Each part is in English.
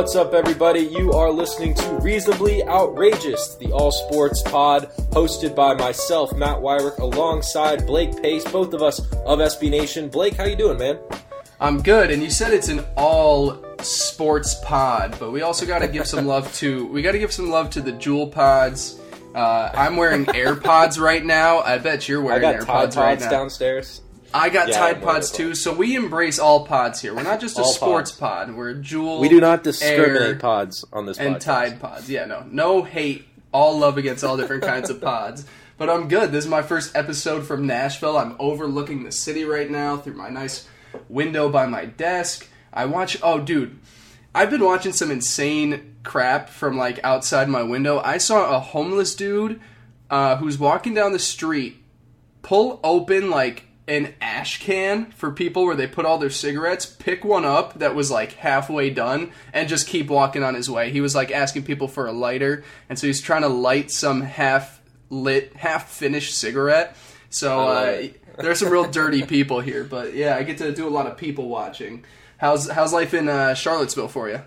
What's up, everybody? You are listening to Reasonably Outrageous, the all sports pod hosted by myself, Matt Wyrick, alongside Blake Pace, both of us of SB Nation. Blake, how you doing, man? I'm good, and you said it's an all sports pod, but we also got to give some love to we got to give some love to the Juul pods. Uh, I'm wearing AirPods right now. I bet you're I wearing got AirPods Tide right Pods now. downstairs. I got Yeah, Tide Pods too, so we embrace all pods here. We're not just a sports pods. pod. We're a Juul. We do not discriminate Air, pods on this and podcast. Tide Pods. Yeah, no, no hate. All love against all different kinds of pods. But I'm good. This is my first episode from Nashville. I'm overlooking the city right now through my nice window by my desk. I watch. Oh, dude, I've been watching some insane crap from like outside my window. I saw a homeless dude uh, who's walking down the street pull open like an ash can for people where they put all their cigarettes, pick one up that was like halfway done, and just keep walking on his way. He was like asking people for a lighter, and so he's trying to light some half lit, half finished cigarette. So uh, there's some real dirty people here, but yeah, I get to do a lot of people watching. How's how's life in uh, Charlottesville for you?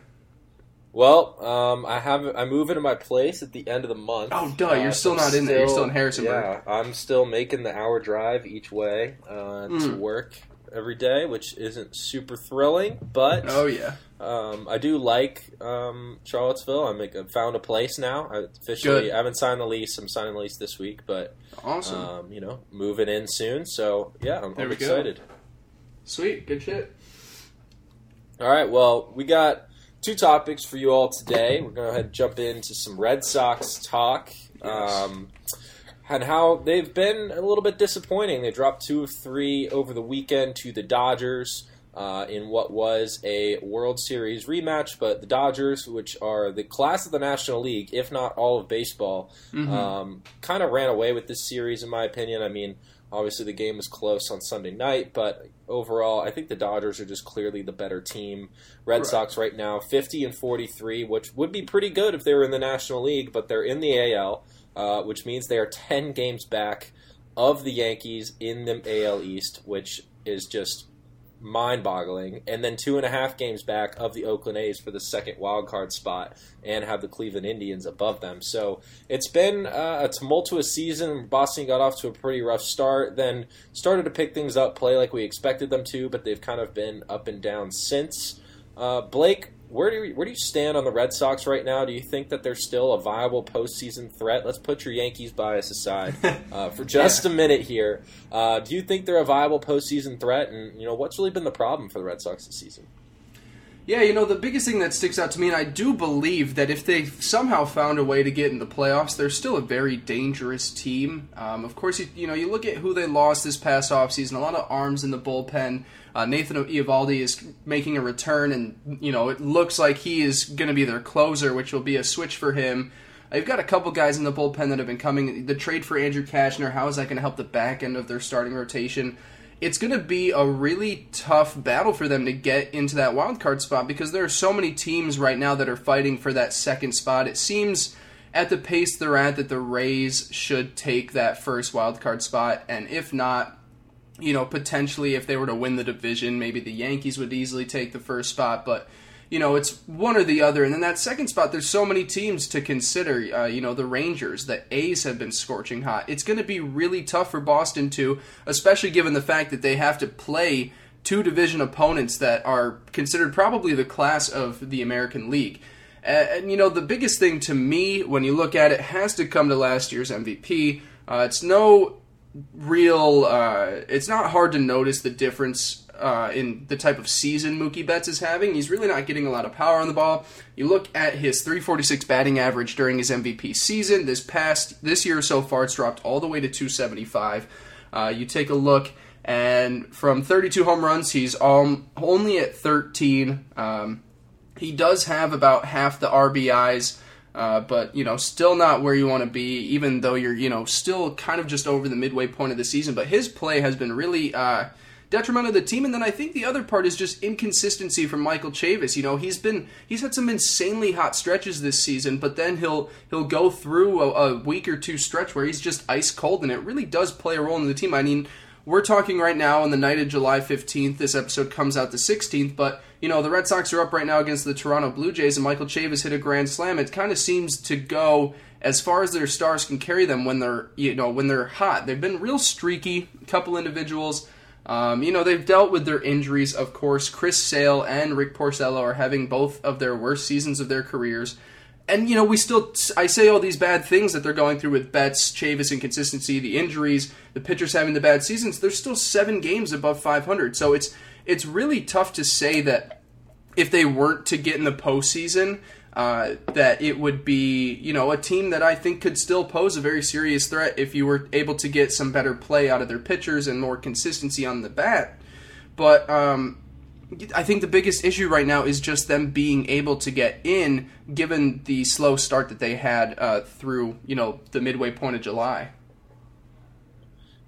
Well, um, I have I move into my place at the end of the month. Oh, duh, you're Uh, still not in there. You're still in Harrisonburg. Yeah, I'm still making the hour drive each way uh, to Mm. work every day, which isn't super thrilling, but Oh yeah, Um, I do like um, Charlottesville. I'm I've found a place now. I officially, Good. I haven't signed the lease. I'm signing the lease this week, but awesome, um, you know, moving in soon. So yeah, I'm, I'm we go. excited. sweet, good shit. All right, well, we got two topics for you all today. We're going to go ahead and jump into some Red Sox talk. Um, and how they've been a little bit disappointing. They dropped two of three over the weekend to the Dodgers uh, in what was a World Series rematch. But the Dodgers, which are the class of the National League, if not all of baseball, Mhm. um, kind of ran away with this series, in my opinion. I mean, obviously the game was close on Sunday night, but overall, I think the Dodgers are just clearly the better team. Red Right. Sox right now, 50 and 43, which would be pretty good if they were in the National League, but they're in the AL, uh, which means they are 10 games back of the Yankees in the AL East, which is just mind-boggling, and then two and a half games back of the Oakland A's for the second wild card spot, and have the Cleveland Indians above them. So it's been uh, a tumultuous season. Boston got off to a pretty rough start, then started to pick things up, play like we expected them to, but they've kind of been up and down since. Uh, Blake, where do you, where do you stand on the Red Sox right now? Do you think that they're still a viable postseason threat? Let's put your Yankees bias aside uh, for just a minute here. Uh, do you think they're a viable postseason threat? And you know what's really been the problem for the Red Sox this season? Yeah, you know, the biggest thing that sticks out to me, and I do believe that if they somehow found a way to get in the playoffs, they're still a very dangerous team. Um, of course, you, you know, you look at who they lost this past offseason, a lot of arms in the bullpen. Uh, Nathan Eovaldi is making a return, and, you know, it looks like he is going to be their closer, which will be a switch for him. You've got a couple guys in the bullpen that have been coming. The trade for Andrew Cashner, how is that going to help the back end of their starting rotation? It's going to be a really tough battle for them to get into that wild card spot because there are so many teams right now that are fighting for that second spot. It seems at the pace they're at that the Rays should take that first wild card spot, and if not, you know, potentially if they were to win the division, maybe the Yankees would easily take the first spot, but you know, it's one or the other. And then that second spot, there's so many teams to consider. Uh, you know, the Rangers, the A's have been scorching hot. It's going to be really tough for Boston to, especially given the fact that they have to play two division opponents that are considered probably the class of the American League. And you know, the biggest thing to me when you look at it has to come to last year's MVP. Uh, it's no real. Uh, it's not hard to notice the difference uh, in the type of season Mookie Betts is having. He's really not getting a lot of power on the ball. You look at his 346 batting average during his MVP season. This past this year so far, it's dropped all the way to 275. Uh, you take a look, and from 32 home runs, he's only at 13. Um, he does have about half the RBIs. Uh, but you know, still not where you want to be. Even though you're, you know, still kind of just over the midway point of the season. But his play has been really uh, detrimental to the team. And then I think the other part is just inconsistency from Michael Chavis. You know, he's been he's had some insanely hot stretches this season, but then he'll he'll go through a, a week or two stretch where he's just ice cold, and it really does play a role in the team. I mean. we're talking right now on the night of July 15th. This episode comes out the 16th, but you know the Red Sox are up right now against the Toronto Blue Jays, and Michael Chavis hit a grand slam. It kind of seems to go as far as their stars can carry them when they're you know when they're hot. They've been real streaky. A couple individuals. Um, you know, they've dealt with their injuries, of course. Chris Sale and Rick Porcello are having both of their worst seasons of their careers and you know we still I say all these bad things that they're going through with Betts, Chavis inconsistency, the injuries, the pitchers having the bad seasons. They're still seven games above 500, so it's it's really tough to say that if they weren't to get in the postseason, uh, that it would be you know a team that I think could still pose a very serious threat if you were able to get some better play out of their pitchers and more consistency on the bat. But um, I think the biggest issue right now is just them being able to get in, given the slow start that they had uh, through you know the midway point of July.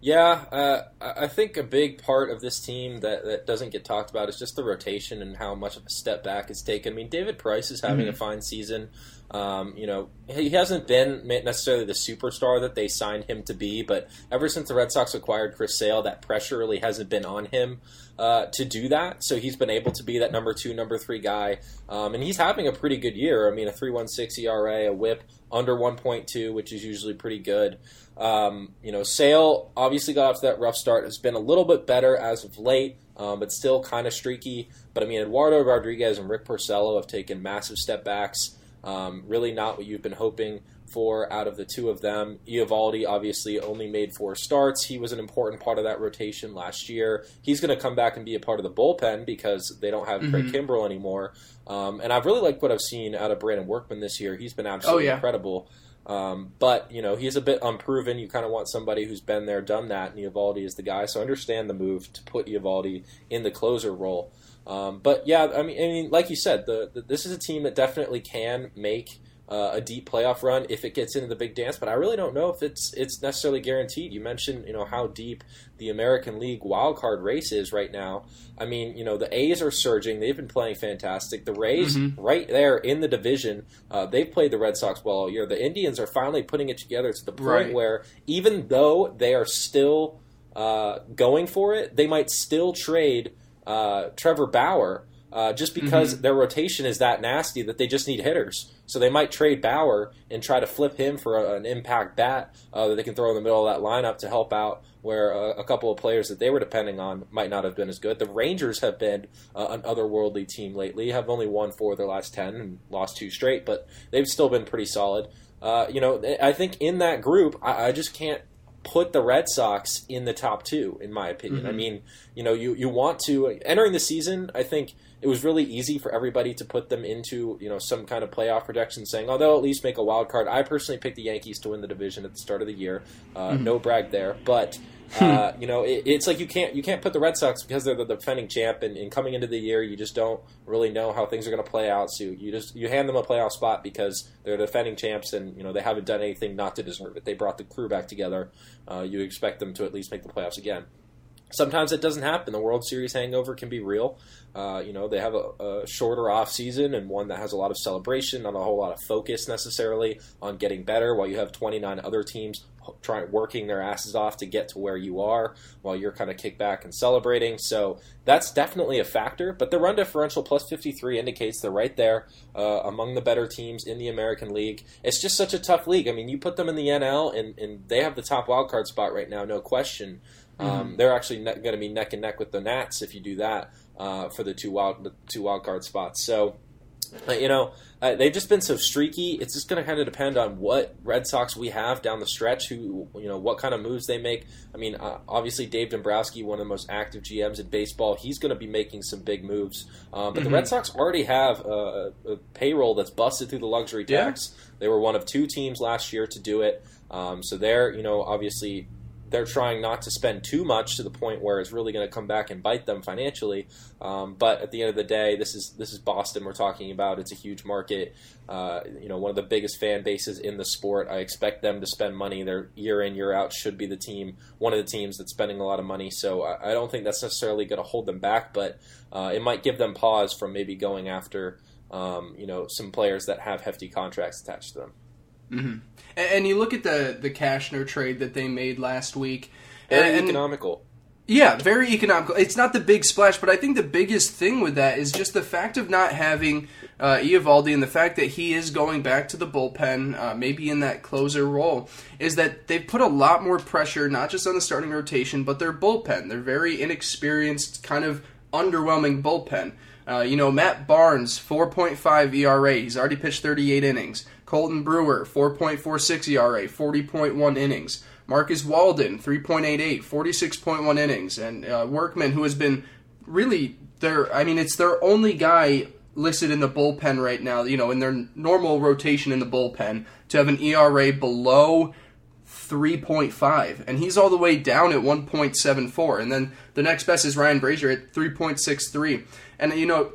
Yeah, uh, I think a big part of this team that, that doesn't get talked about is just the rotation and how much of a step back it's taken. I mean, David Price is having mm-hmm. a fine season. Um, you know, he hasn't been necessarily the superstar that they signed him to be, but ever since the Red Sox acquired Chris Sale, that pressure really hasn't been on him uh, to do that. So he's been able to be that number two, number three guy, um, and he's having a pretty good year. I mean, a three one six ERA, a WHIP under one point two, which is usually pretty good. Um, you know, Sale obviously got off to that rough start. Has been a little bit better as of late, um, but still kind of streaky. But I mean, Eduardo Rodriguez and Rick Porcello have taken massive step backs. Um, really not what you've been hoping for out of the two of them. Eovaldi obviously only made four starts. He was an important part of that rotation last year. He's going to come back and be a part of the bullpen because they don't have mm-hmm. Craig Kimbrel anymore. Um, and I've really liked what I've seen out of Brandon Workman this year. He's been absolutely oh, yeah. incredible. Um, but you know he's a bit unproven. You kind of want somebody who's been there, done that. And Eovaldi is the guy. So I understand the move to put Eovaldi in the closer role. Um, but yeah, I mean, I mean, like you said, the, the, this is a team that definitely can make uh, a deep playoff run if it gets into the big dance. But I really don't know if it's it's necessarily guaranteed. You mentioned you know how deep the American League wildcard race is right now. I mean, you know the A's are surging; they've been playing fantastic. The Rays, mm-hmm. right there in the division, uh, they've played the Red Sox well all year. The Indians are finally putting it together to the point right. where even though they are still uh, going for it, they might still trade uh, Trevor Bauer. Uh, just because mm-hmm. their rotation is that nasty that they just need hitters. So they might trade Bauer and try to flip him for a, an impact bat uh, that they can throw in the middle of that lineup to help out where uh, a couple of players that they were depending on might not have been as good. The Rangers have been uh, an otherworldly team lately, have only won four of their last 10 and lost two straight, but they've still been pretty solid. Uh, you know, I think in that group, I, I just can't put the Red Sox in the top two, in my opinion. Mm-hmm. I mean, you know, you, you want to entering the season. I think it was really easy for everybody to put them into you know some kind of playoff projection, saying, "Oh, they'll at least make a wild card." I personally picked the Yankees to win the division at the start of the year. Uh, mm-hmm. No brag there, but. Uh, you know, it, it's like you can't you can't put the Red Sox because they're the defending champ, and, and coming into the year, you just don't really know how things are going to play out. So you just you hand them a playoff spot because they're defending champs, and you know they haven't done anything not to deserve it. They brought the crew back together. Uh, you expect them to at least make the playoffs again. Sometimes it doesn't happen. The World Series hangover can be real. Uh, you know, they have a, a, shorter off season and one that has a lot of celebration, not a whole lot of focus necessarily on getting better. While you have 29 other teams trying working their asses off to get to where you are, while you're kind of kicked back and celebrating. So that's definitely a factor. But the run differential plus 53 indicates they're right there uh, among the better teams in the American League. It's just such a tough league. I mean, you put them in the NL and, and they have the top wild card spot right now, no question. Um, mm-hmm. they're actually ne- going to be neck and neck with the Nats if you do that uh, for the two wild the two wild card spots. So, uh, you know, uh, they've just been so streaky. It's just going to kind of depend on what Red Sox we have down the stretch. Who you know what kind of moves they make. I mean, uh, obviously Dave Dombrowski, one of the most active GMs in baseball, he's going to be making some big moves. Um, but mm-hmm. the Red Sox already have a, a, payroll that's busted through the luxury tax. Yeah. They were one of two teams last year to do it. Um, so they're you know obviously they're trying not to spend too much to the point where it's really going to come back and bite them financially. Um, but at the end of the day, this is this is Boston we're talking about. It's a huge market. Uh, you know, one of the biggest fan bases in the sport. I expect them to spend money. They're year in year out should be the team, one of the teams that's spending a lot of money. So I, I don't think that's necessarily going to hold them back, but uh, it might give them pause from maybe going after um, you know some players that have hefty contracts attached to them. Mm-hmm. And, you look at the the Cashner trade that they made last week. Very and, economical. Yeah, very economical. It's not the big splash, but I think the biggest thing with that is just the fact of not having uh, Eovaldi and the fact that he is going back to the bullpen, uh, maybe in that closer role, is that they've put a lot more pressure, not just on the starting rotation, but their bullpen. They're very inexperienced, kind of underwhelming bullpen. Uh, you know, Matt Barnes, 4.5 ERA. He's already pitched 38 innings. Colten Brewer, 4.46 ERA, 40.1 innings. Marcus Walden, 3.88, 46.1 innings. And uh, Workman, who has been really their, I mean, it's their only guy listed in the bullpen right now, you know, in their normal rotation in the bullpen, to have an ERA below 3.5. And he's all the way down at 1.74. And then the next best is Ryan Brasier at 3.63. And, you know,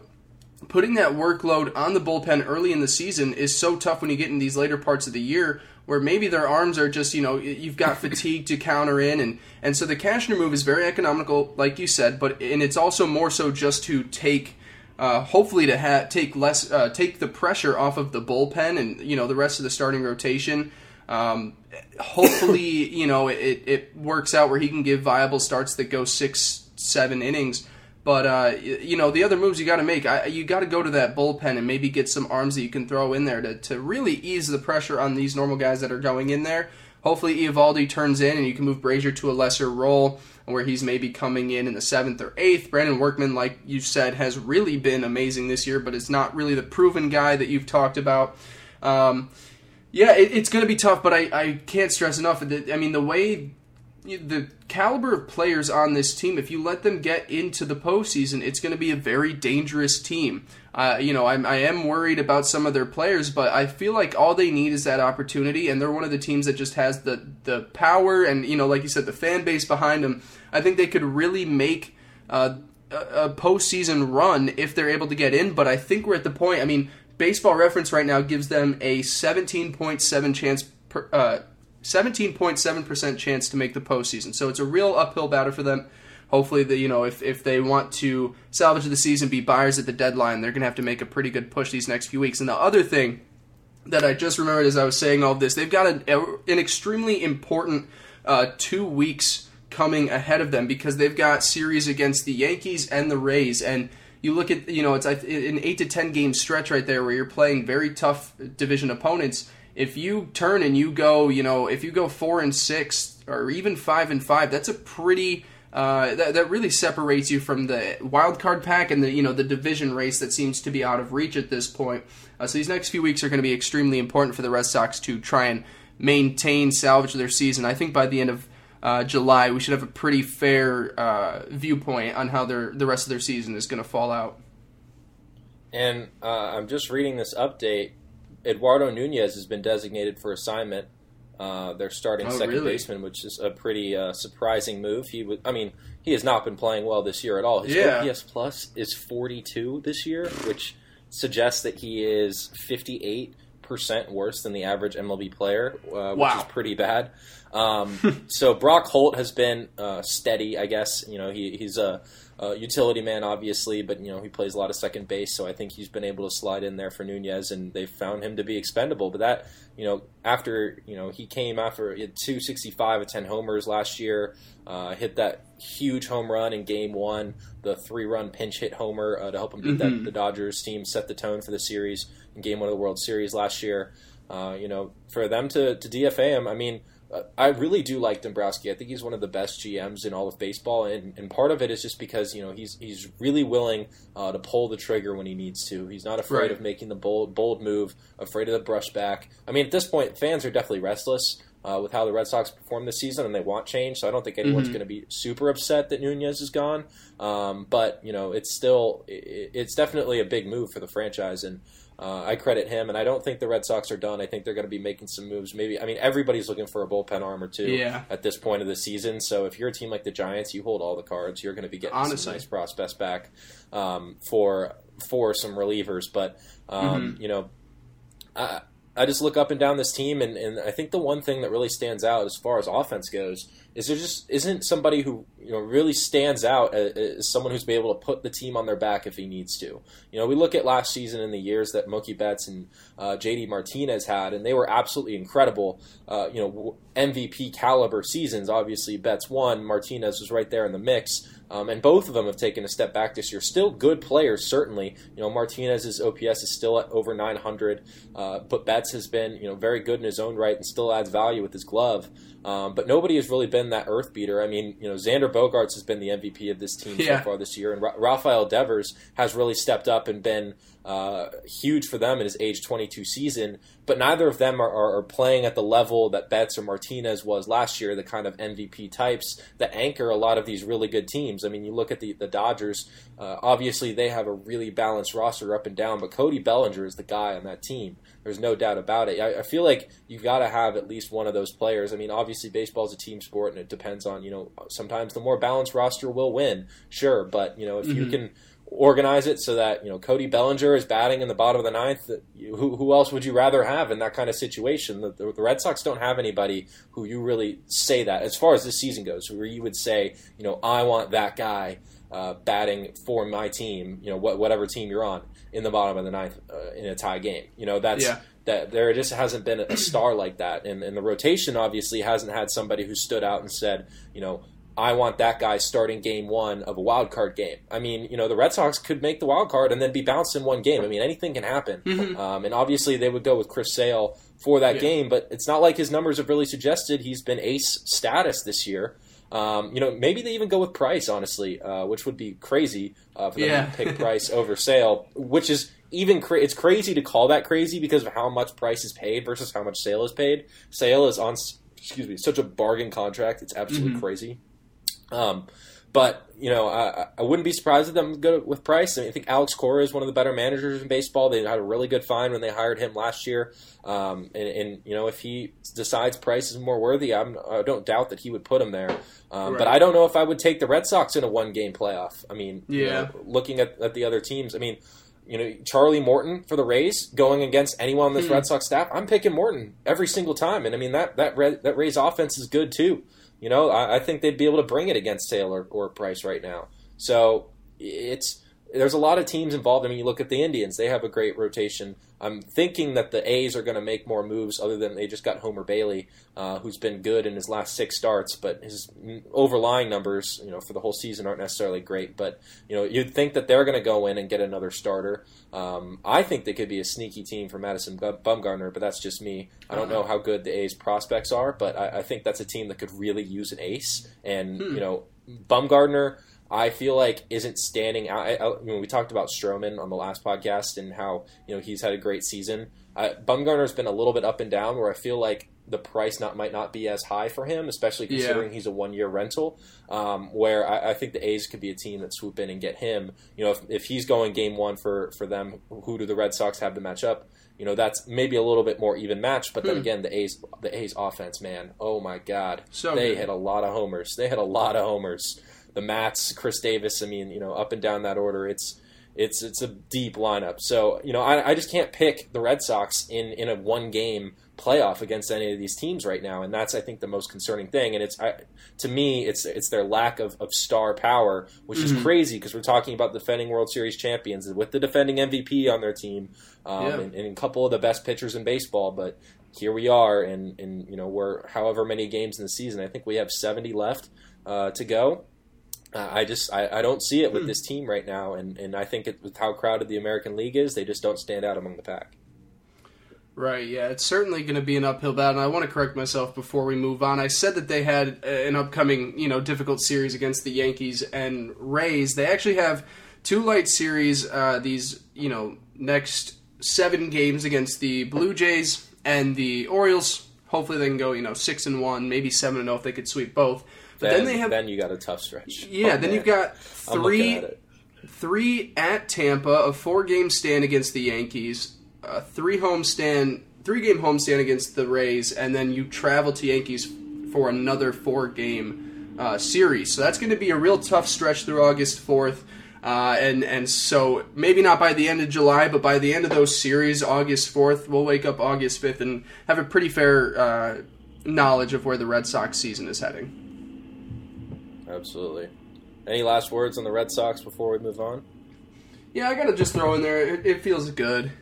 putting that workload on the bullpen early in the season is so tough when you get in these later parts of the year where maybe their arms are just you know you've got fatigue to counter in. And and so the Cashner move is very economical like you said but and it's also more so just to take uh, hopefully to ha- take less uh, take the pressure off of the bullpen and you know the rest of the starting rotation. Um, hopefully you know it, it works out where he can give viable starts that go six seven innings but uh, you know the other moves you got to make, I, you got to go to that bullpen and maybe get some arms that you can throw in there to, to really ease the pressure on these normal guys that are going in there. Hopefully, Eovaldi turns in and you can move Brasier to a lesser role where he's maybe coming in in the seventh or eighth. Brandon Workman, like you said, has really been amazing this year, but it's not really the proven guy that you've talked about. Um, yeah, it, it's going to be tough, but I, I can't stress enough. That, I mean, the way the caliber of players on this team, if you let them get into the postseason, it's going to be a very dangerous team. Uh, you know, I'm, I am worried about some of their players, but I feel like all they need is that opportunity, and they're one of the teams that just has the the power and you know, like you said, the fan base behind them. I think they could really make uh, a, postseason run if they're able to get in. But I think we're at the point. I mean, Baseball Reference right now gives them a 17.7 chance per, uh, 17.7% chance to make the postseason. So it's a real uphill battle for them. Hopefully, the, you know, if, if they want to salvage the season, be buyers at the deadline, they're going to have to make a pretty good push these next few weeks. And the other thing that I just remembered as I was saying all this, they've got an, an extremely important uh, two weeks coming ahead of them because they've got series against the Yankees and the Rays. And you look at, you know, it's an 8 to 10 game stretch right there where you're playing very tough division opponents if you turn and you go, you know, if you go four and six or even five and five, that's a pretty uh, that, that really separates you from the wild card pack and the you know the division race that seems to be out of reach at this point. Uh, so these next few weeks are going to be extremely important for the Red Sox to try and maintain, salvage their season. I think by the end of uh, July, we should have a pretty fair uh, viewpoint on how their the rest of their season is going to fall out. And uh, I'm just reading this update Eduardo Nunez has been designated for assignment. Uh, they're starting oh, second really? baseman, which is a pretty uh, surprising move. He was, I mean, he has not been playing well this year at all. His yeah. OPS plus is 42 this year, which suggests that he is 58 percent worse than the average MLB player, uh, which wow. is pretty bad. Um, so Brock Holt has been uh, steady, I guess. You know, he, he's a uh, utility man, obviously, but you know he plays a lot of second base, so I think he's been able to slide in there for Nunez, and they found him to be expendable. But that, you know, after you know he came after he had 265 at 10 homers last year, uh, hit that huge home run in Game One, the three-run pinch hit homer uh, to help him beat mm-hmm. that, the Dodgers team, set the tone for the series in Game One of the World Series last year. Uh, you know, for them to to DFA him, I mean I really do like Dombrowski. I think he's one of the best GMs in all of baseball, and, and part of it is just because you know he's he's really willing uh, to pull the trigger when he needs to. He's not afraid right. of making the bold bold move, afraid of the brushback. I mean, at this point, fans are definitely restless uh, with how the Red Sox perform this season, and they want change. So I don't think anyone's mm-hmm. going to be super upset that Nunez is gone. Um, but you know, it's still it, it's definitely a big move for the franchise, and uh, I credit him, and I don't think the Red Sox are done. I think they're going to be making some moves. Maybe I mean everybody's looking for a bullpen arm or two yeah. at this point of the season. So if you're a team like the Giants, you hold all the cards. You're going to be getting Honestly. some nice prospects back um, for for some relievers. But um, mm-hmm. you know, I, I just look up and down this team, and, and I think the one thing that really stands out as far as offense goes is there just isn't somebody who you know really stands out as, someone who's been able to put the team on their back if he needs to. You know, we look at last season and the years that Mookie Betts and uh, JD Martinez had, and they were absolutely incredible. Uh, you know, MVP caliber seasons. Obviously, Betts won. Martinez was right there in the mix. Um, and both of them have taken a step back this year. Still good players, certainly. You know, Martinez's OPS is still at over 900, uh, but Betts has been, you know, very good in his own right and still adds value with his glove. Um, but nobody has really been that earth beater. I mean, you know, Xander Bogaerts has been the MVP of this team yeah. so far this year, and Ra- Rafael Devers has really stepped up and been uh, huge for them in his age 22 season. But neither of them are, are, are, playing at the level that Betts or Martinez was last year, the kind of MVP types that anchor a lot of these really good teams. I mean, you look at the, the Dodgers, uh, obviously they have a really balanced roster up and down, but Cody Bellinger is the guy on that team. There's no doubt about it. I, I feel like you've got to have at least one of those players. I mean, obviously baseball is a team sport and it depends on, you know, sometimes the more balanced roster will win, sure. But, you know, if mm-hmm. you can organize it so that you know Cody Bellinger is batting in the bottom of the ninth. Who, who else would you rather have in that kind of situation? The, the, the, Red Sox don't have anybody who you really say that as far as this season goes, where you would say, you know, I want that guy uh, batting for my team. You know, what, whatever team you're on in the bottom of the ninth uh, in a tie game. You know, that's. Yeah. That there just hasn't been a star like that, and, and the rotation obviously hasn't had somebody who stood out and said, you know, I want that guy starting game one of a wild card game. I mean, you know, the Red Sox could make the wild card and then be bounced in one game. I mean, anything can happen. Mm-hmm. Um, and obviously, they would go with Chris Sale for that yeah. game, but it's not like his numbers have really suggested he's been ace status this year. Um, you know, maybe they even go with Price, honestly, uh, which would be crazy uh, for them yeah. to pick Price over Sale, which is even cra- it's crazy to call that crazy because of how much Price is paid versus how much Sale is paid. Sale is on, excuse me, such a bargain contract. It's absolutely mm-hmm. crazy. Um, but you know, I, I wouldn't be surprised if them go with Price. I, mean, I think Alex Cora is one of the better managers in baseball. They had a really good find when they hired him last year. Um, and, and, you know, if he decides Price is more worthy, I'm, I don't doubt that he would put him there. Um, right. But I don't know if I would take the Red Sox in a one game playoff. I mean, yeah. You know, looking at, at the other teams, I mean, you know, Charlie Morton for the Rays going against anyone on this hmm. Red Sox staff, I'm picking Morton every single time. And I mean, that that that Rays offense is good too. You know, I, I think they'd be able to bring it against Taylor or Price right now. So it's there's a lot of teams involved. I mean, you look at the Indians; they have a great rotation. I'm thinking that the A's are going to make more moves, other than they just got Homer Bailey, uh, who's been good in his last six starts, but his overlying numbers, you know, for the whole season aren't necessarily great. But you know, you'd think that they're going to go in and get another starter. Um, I think they could be a sneaky team for Madison Bumgarner, but that's just me. I don't know how good the A's prospects are, but I, I think that's a team that could really use an ace. And hmm. you know, Bumgarner I feel like isn't standing out. I, I, we talked about Stroman on the last podcast and how you know he's had a great season. Uh, Bumgarner's been a little bit up and down, where I feel like the price not might not be as high for him, especially considering yeah. he's a one year rental. Um, where I, I, think the A's could be a team that swoop in and get him. You know, if, if he's going game one for for them, who do the Red Sox have to match up? You know, that's maybe a little bit more even match. But then hmm. again, the A's the A's offense, man, oh my god, so they good. hit a lot of homers. They hit a lot of homers the Mats, Khris Davis. I mean, you know, up and down that order, it's it's it's a deep lineup. So you know, I, I just can't pick the Red Sox in in a one game playoff against any of these teams right now, and that's I think the most concerning thing. And it's I, to me, it's it's their lack of, of star power, which mm-hmm. is crazy because we're talking about defending World Series champions with the defending MVP on their team, um, yeah. and, and, a couple of the best pitchers in baseball. But here we are, and and you know we're however many games in the season. I think we have seventy left uh, to go I just I, I, don't see it with hmm. this team right now, and, and I think it, with how crowded the American League is, they just don't stand out among the pack. Right, yeah, it's certainly going to be an uphill battle. And I want to correct myself before we move on. I said that they had an upcoming, you know, difficult series against the Yankees and Rays. They actually have two light series. Uh, these, you know, next seven games against the Blue Jays and the Orioles. Hopefully, they can go, you know, six and one, maybe seven and zero if they could sweep both. Then, then, they have then you got a tough stretch. Yeah, oh, then man. you've got three three at Tampa, a four game stand against the Yankees, a three home stand, three game home stand against the Rays, and then you travel to Yankees for another four game uh, series. So that's going to be a real tough stretch through August fourth. Uh, and and so maybe not by the end of July, but by the end of those series, August fourth, we'll wake up August fifth and have a pretty fair uh, knowledge of where the Red Sox season is heading. Absolutely. Any last words on the Red Sox before we move on? Yeah, I gotta just throw in there. It, it feels good.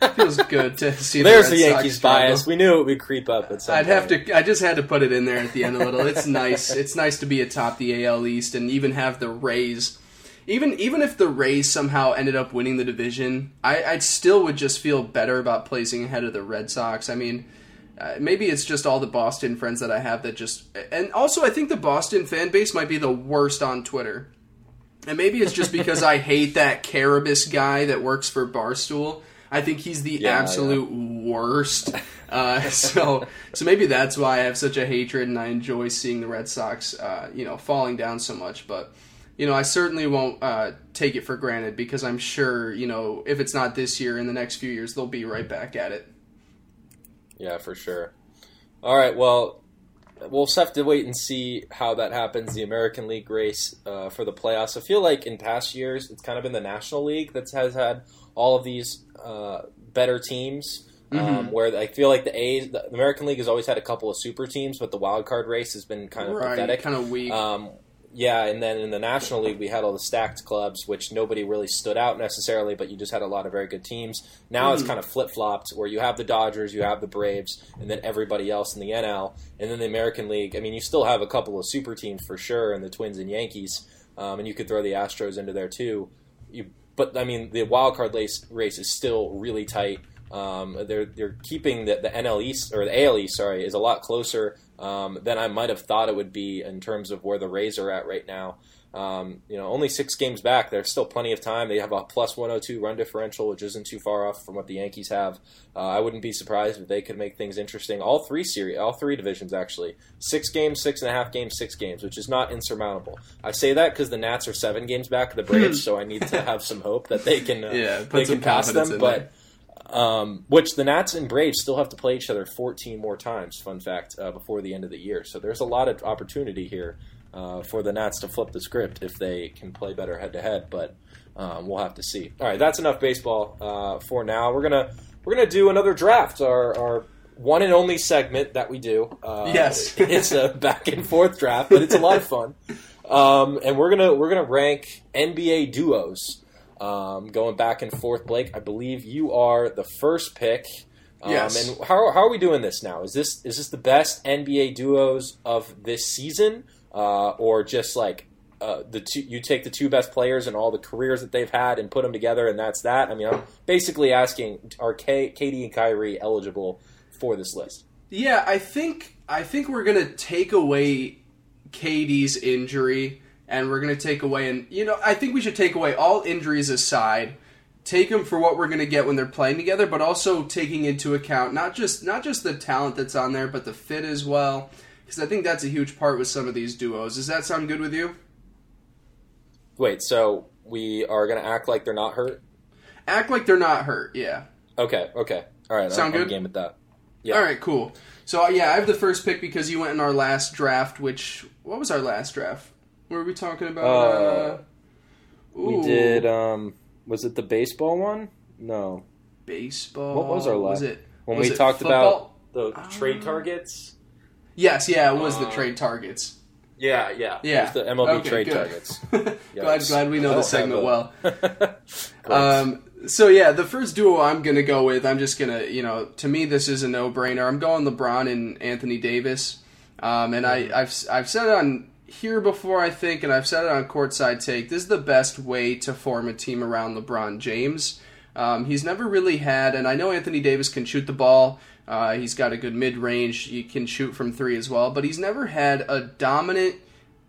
It feels good to see. There's the, the Yankees bias. We knew it would creep up at some I'd point. have to. I just had to put it in there at the end a little. It's nice. It's nice to be atop the AL East and even have the Rays. Even even if the Rays somehow ended up winning the division, I I still would just feel better about placing ahead of the Red Sox. I mean, uh, maybe it's just all the Boston friends that I have that just. And also, I think the Boston fan base might be the worst on Twitter. And maybe it's just because I hate that Carrabis guy that works for Barstool. I think he's the Yeah, absolute worst. Uh, so, so maybe that's why I have such a hatred, and I enjoy seeing the Red Sox, uh, you know, falling down so much. But, you know, I certainly won't uh, take it for granted because I'm sure, you know, if it's not this year, in the next few years, they'll be right back at it. Yeah, for sure. All right, well, we'll just have to wait and see how that happens. The American League race uh, for the playoffs. I feel like in past years, it's kind of been the National League that has had all of these uh, better teams. Um, Mhm. where I feel like the A's, the American League has always had a couple of super teams, but the wild card race has been kind of right, pathetic. kind of weak. Um, yeah, and then in the National League, we had all the stacked clubs, which nobody really stood out necessarily, but you just had a lot of very good teams. Now it's Mhm. kind of flip flopped, where you have the Dodgers, you have the Braves, and then everybody else in the NL, and then the American League. I mean, you still have a couple of super teams for sure, and the Twins and Yankees, um, and you could throw the Astros into there too. You, but I mean, the wild card race, race is still really tight. Um, they're they're keeping the, the NL East or the AL East, sorry, is a lot closer um, than I might have thought it would be in terms of where the Rays are at right now. Um, you know, only six games back. There's still plenty of time. They have a plus 102 run differential, which isn't too far off from what the Yankees have. Uh, I wouldn't be surprised if they could make things interesting. All three series, all three divisions actually, six games, six and a half games, six games, which is not insurmountable. I say that because the Nats are seven games back of the Braves, so I need to have some hope that they can uh, yeah, they can pass them. But there. Um, which the Nats and Braves still have to play each other 14 more times. Fun fact uh, before the end of the year, so there's a lot of opportunity here uh, for the Nats to flip the script if they can play better head to head. But um, we'll have to see. All right, that's enough baseball uh, for now. We're gonna we're gonna do another draft. Our our one and only segment that we do. Uh, Yes. it's a back and forth draft, but it's a lot of fun. Um, and we're gonna we're gonna rank NBA duos. Um, going back and forth, Blake. I believe you are the first pick. Um, Yes. And how, how are we doing this now? Is this is this the best NBA duos of this season, uh, or just like uh, the two? You take the two best players and all the careers that they've had and put them together, and that's that. I mean, I'm basically asking: Are K- KD and Kyrie eligible for this list? Yeah, I think I think we're gonna take away KD's injury, and we're gonna take away, and you know, I think we should take away all injuries aside, take them for what we're gonna get when they're playing together, but also taking into account not just not just the talent that's on there, but the fit as well, because I think that's a huge part with some of these duos. Does that sound good with you? Wait, so we are going to act like they're not hurt? Act like they're not hurt. Yeah. Okay, okay, all right. Sound I'm, I'm good? game with that. Yeah. All right, cool. So yeah, I have the first pick because you went in our last draft. Which what was our last draft? What were we talking about? Uh, ooh, We did. Um, was it the baseball one? No. baseball. What was our last- Was it When was we it talked football? about the Uh, trade targets. Yes, yeah, it was the Uh, trade targets. Yeah, yeah, Yeah. It was the MLB Okay, trade good. targets. glad glad we know the segment have well. Um, so yeah, the first duo I'm gonna go with, I'm just gonna, you know, to me this is a no-brainer. I'm going LeBron and Anthony Davis, um, and I, I've I've said on here before, I think, and I've said it on courtside take. This is the best way to form a team around LeBron James. Um, he's never really had, and I know Anthony Davis can shoot the ball. Uh, he's got a good mid range. He can shoot from three as well, but he's never had a dominant.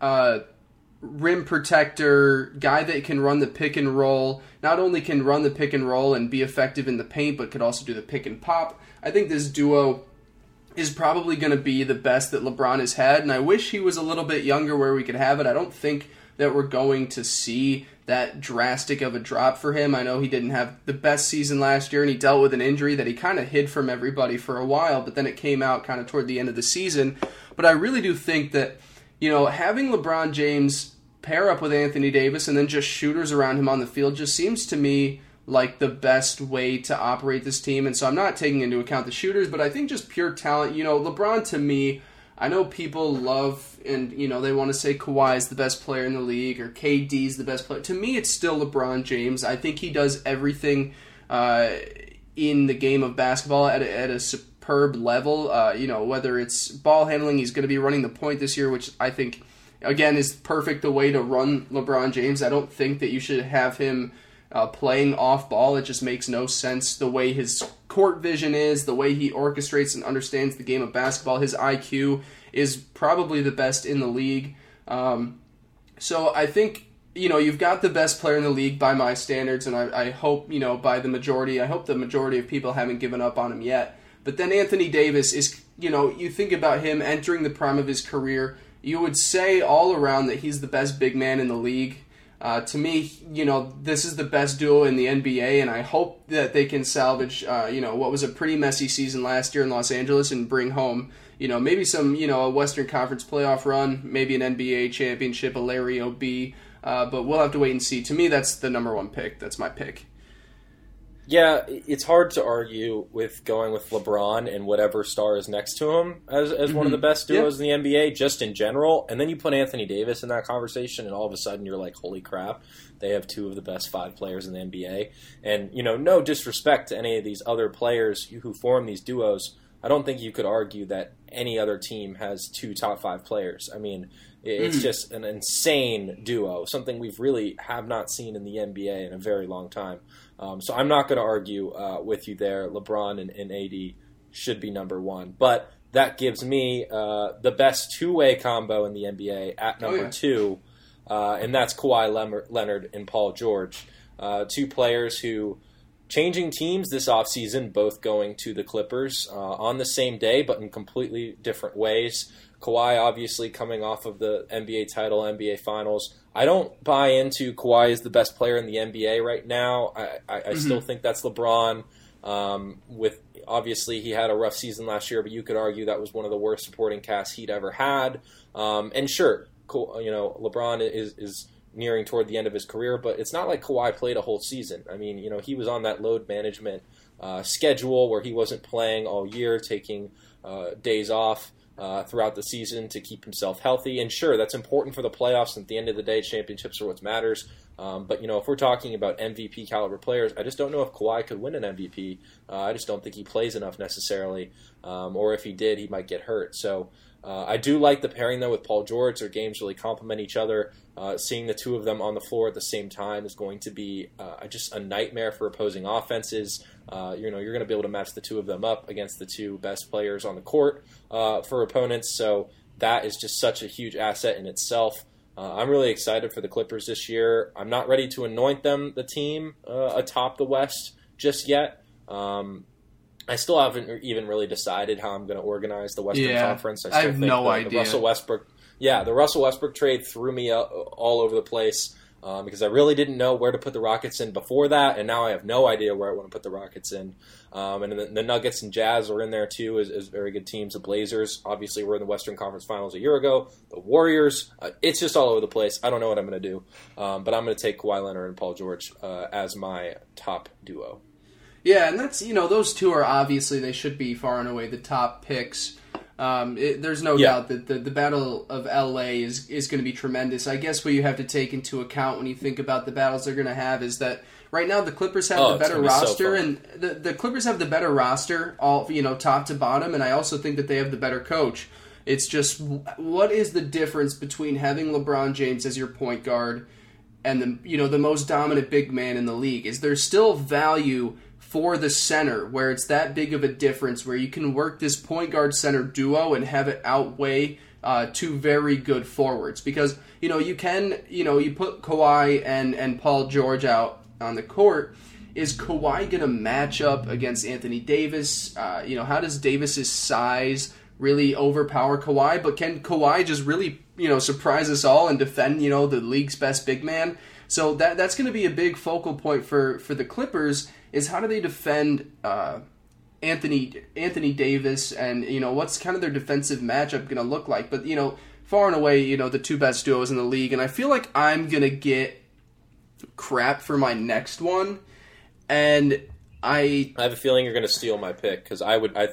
Uh, rim protector, guy that can run the pick and roll. Not only can run the pick and roll and be effective in the paint, but could also do the pick and pop. I think this duo is probably going to be the best that LeBron has had, and I wish he was a little bit younger where we could have it. I don't think that we're going to see that drastic of a drop for him. I know he didn't have the best season last year, and he dealt with an injury that he kind of hid from everybody for a while, but then it came out kind of toward the end of the season. But I really do think that, you know, having LeBron James pair up with Anthony Davis and then just shooters around him on the field just seems to me like the best way to operate this team. And so I'm not taking into account the shooters, but I think just pure talent. You know, LeBron to me, I know people love and you know they want to say Kawhi is the best player in the league or KD is the best player. To me, it's still LeBron James. I think he does everything uh, in the game of basketball at a, at a superb level. Uh, you know, whether it's ball handling, he's going to be running the point this year, which I think again is perfect the way to run LeBron James. I don't think that you should have him uh, playing off ball. It just makes no sense the way his court vision is, the way he orchestrates and understands the game of basketball. His IQ is probably the best in the league. Um, so I think you know you've got the best player in the league by my standards, and I, I hope you know by the majority. I hope the majority of people haven't given up on him yet. But then Anthony Davis is you know you think about him entering the prime of his career. You would say all around that he's the best big man in the league. Uh, to me, you know, this is the best duo in the NBA, and I hope that they can salvage, uh, you know, what was a pretty messy season last year in Los Angeles and bring home, you know, maybe some, you know, a Western Conference playoff run, maybe an NBA championship, a Larry O'B. Uh, but we'll have to wait and see. To me, that's the number one pick. That's my pick. Yeah, it's hard to argue with going with LeBron and whatever star is next to him as, as mm-hmm. one of the mm-hmm. best duos in the NBA, just in general. And then you put Anthony Davis in that conversation, and all of a sudden you're like, holy crap, they have two of the best five players in the NBA. And, you know, no disrespect to any of these other players who form these duos. I don't think you could argue that any other team has two top five players. I mean, it's mm. just an insane duo, something we've really have not seen in the NBA in a very long time. Um, so I'm not going to argue uh, with you there. LeBron and, and, AD should be number one, but that gives me uh, the best two-way combo in the NBA at number oh, yeah. two, uh, and that's Kawhi Leonard and Paul George, uh, two players who changing teams this offseason, both going to the Clippers uh, on the same day, but in completely different ways. Kawhi obviously coming off of the NBA title, NBA Finals. I don't buy into Kawhi is the best player in the NBA right now. I, I, I mm-hmm. still think that's LeBron. Um, with obviously he had a rough season last year, but you could argue that was one of the worst supporting casts he'd ever had. Um, and sure, you know LeBron is is nearing toward the end of his career, but it's not like Kawhi played a whole season. I mean, you know, he was on that load management uh, schedule where he wasn't playing all year, taking uh, days off uh, throughout the season to keep himself healthy. And sure, that's important for the playoffs. And at the end of the day, championships are what matters. Um, but you know, if we're talking about MVP caliber players, I just don't know if Kawhi could win an MVP. Uh, I just don't think he plays enough necessarily, um, or if he did, he might get hurt. So. Uh, I do like the pairing though with Paul George. Their games really complement each other. Uh, seeing the two of them on the floor at the same time is going to be uh, just a nightmare for opposing offenses. Uh, you know, you're going to be able to match the two of them up against the two best players on the court uh, for opponents. So that is just such a huge asset in itself. Uh, I'm really excited for the Clippers this year. I'm not ready to anoint them the team atop the West just yet. Um, I still haven't even really decided how I'm going to organize the Western yeah, Conference. I, I have no the, idea. The Russell Westbrook, yeah, the Russell Westbrook trade threw me all over the place um, because I really didn't know where to put the Rockets in before that, and now I have no idea where I want to put the Rockets in. Um, and the, the, Nuggets and Jazz are in there too as, as, very good teams. The Blazers, obviously, were in the Western Conference Finals a year ago. The Warriors, uh, it's just all over the place. I don't know what I'm going to do, um, but I'm going to take Kawhi Leonard and Paul George uh, as my top duo. Yeah, and that's you know those two are obviously they should be far and away the top picks. Um, it, there's no yeah. doubt that the, the battle of LA is is going to be tremendous. I guess what you have to take into account when you think about the battles they're going to have is that right now the Clippers have oh, the better roster, so and the the Clippers have the better roster, all you know, top to bottom, and I also think that they have the better coach. It's just what is the difference between having LeBron James as your point guard and the you know the most dominant big man in the league? Is there still value? For the center where it's that big of a difference where you can work this point guard center duo and have it outweigh uh, two very good forwards. Because you know you can you know you put Kawhi and and Paul George out on the court. Is Kawhi to match up against Anthony Davis? Uh, you know how does Davis's size really overpower Kawhi? But can Kawhi just really you know surprise us all and defend you know the league's best big man? So that that's going to be a big focal point for for the Clippers is how do they defend uh, Anthony Anthony Davis and you know what's kind of their defensive matchup going to look like? But you know, far and away, you know the two best duos in the league, and I feel like I'm gonna get crap for my next one, and I I have a feeling you're going to steal my pick because I would I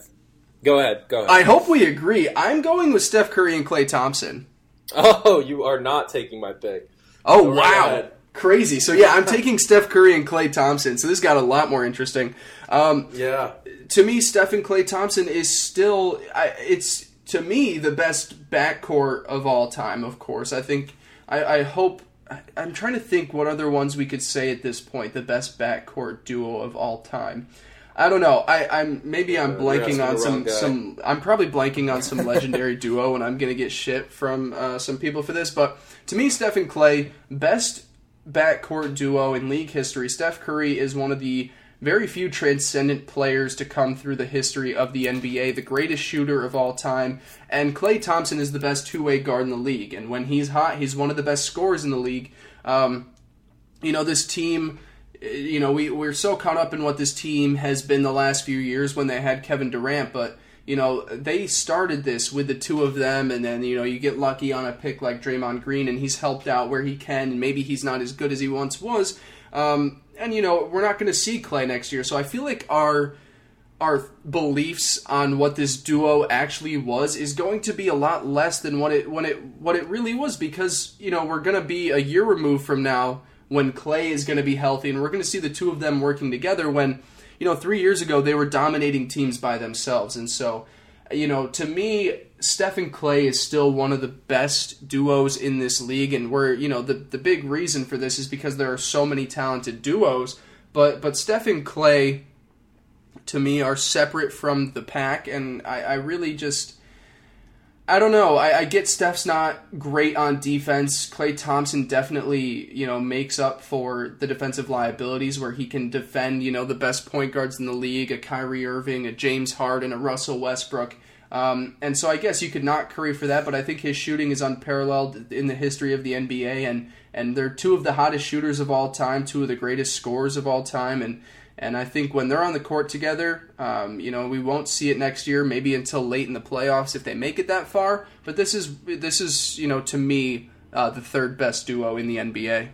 Go ahead. Go ahead. I hope we agree. I'm going with Steph Curry and Klay Thompson. Oh, you are not taking my pick. Oh right wow. Crazy. So yeah, I'm taking Steph Curry and Klay Thompson. So this got a lot more interesting. Um, Yeah. to me, Steph and Klay Thompson is still I, it's to me the best backcourt of all time. Of course, I think I, I hope I, I'm trying to think what other ones we could say at this point. The best backcourt duo of all time. I don't know. I, I'm maybe I'm Uh, blanking on some guy. some. I'm probably blanking on some legendary duo, and I'm gonna get shit from uh, some people for this. But to me, Steph and Klay, best backcourt duo in league history. Steph Curry is one of the very few transcendent players to come through the history of the NBA, the greatest shooter of all time, and Klay Thompson is the best two-way guard in the league. And when he's hot, he's one of the best scorers in the league. Um, you know, this team, you know, we, we're so caught up in what this team has been the last few years when they had Kevin Durant, but, you know, they started this with the two of them, and then, you know, you get lucky on a pick like Draymond Green, and he's helped out where he can, and maybe he's not as good as he once was. Um, and, you know, we're not going to see Klay next year, so I feel like our our beliefs on what this duo actually was is going to be a lot less than what it when it what it really was because you know we're going to be a year removed from now when Klay is going to be healthy and we're going to see the two of them working together when you know 3 years ago they were dominating teams by themselves. And so you know to me Steph and Klay is still one of the best duos in this league. And we're you know the the big reason for this is because there are so many talented duos. But but Steph and Klay to me are separate from the pack, and I, I really just. I don't know. I, I get Steph's not great on defense. Klay Thompson definitely, you know, makes up for the defensive liabilities where he can defend, you know, the best point guards in the league, a Kyrie Irving, a James Harden, a Russell Westbrook. Um, and so I guess you could knock Curry for that, but I think his shooting is unparalleled in the history of the NBA, and and they're two of the hottest shooters of all time, two of the greatest scorers of all time, and and I think when they're on the court together, um, you know, we won't see it next year, maybe until late in the playoffs if they make it that far. But this is this is you know to me uh, the third best duo in the NBA.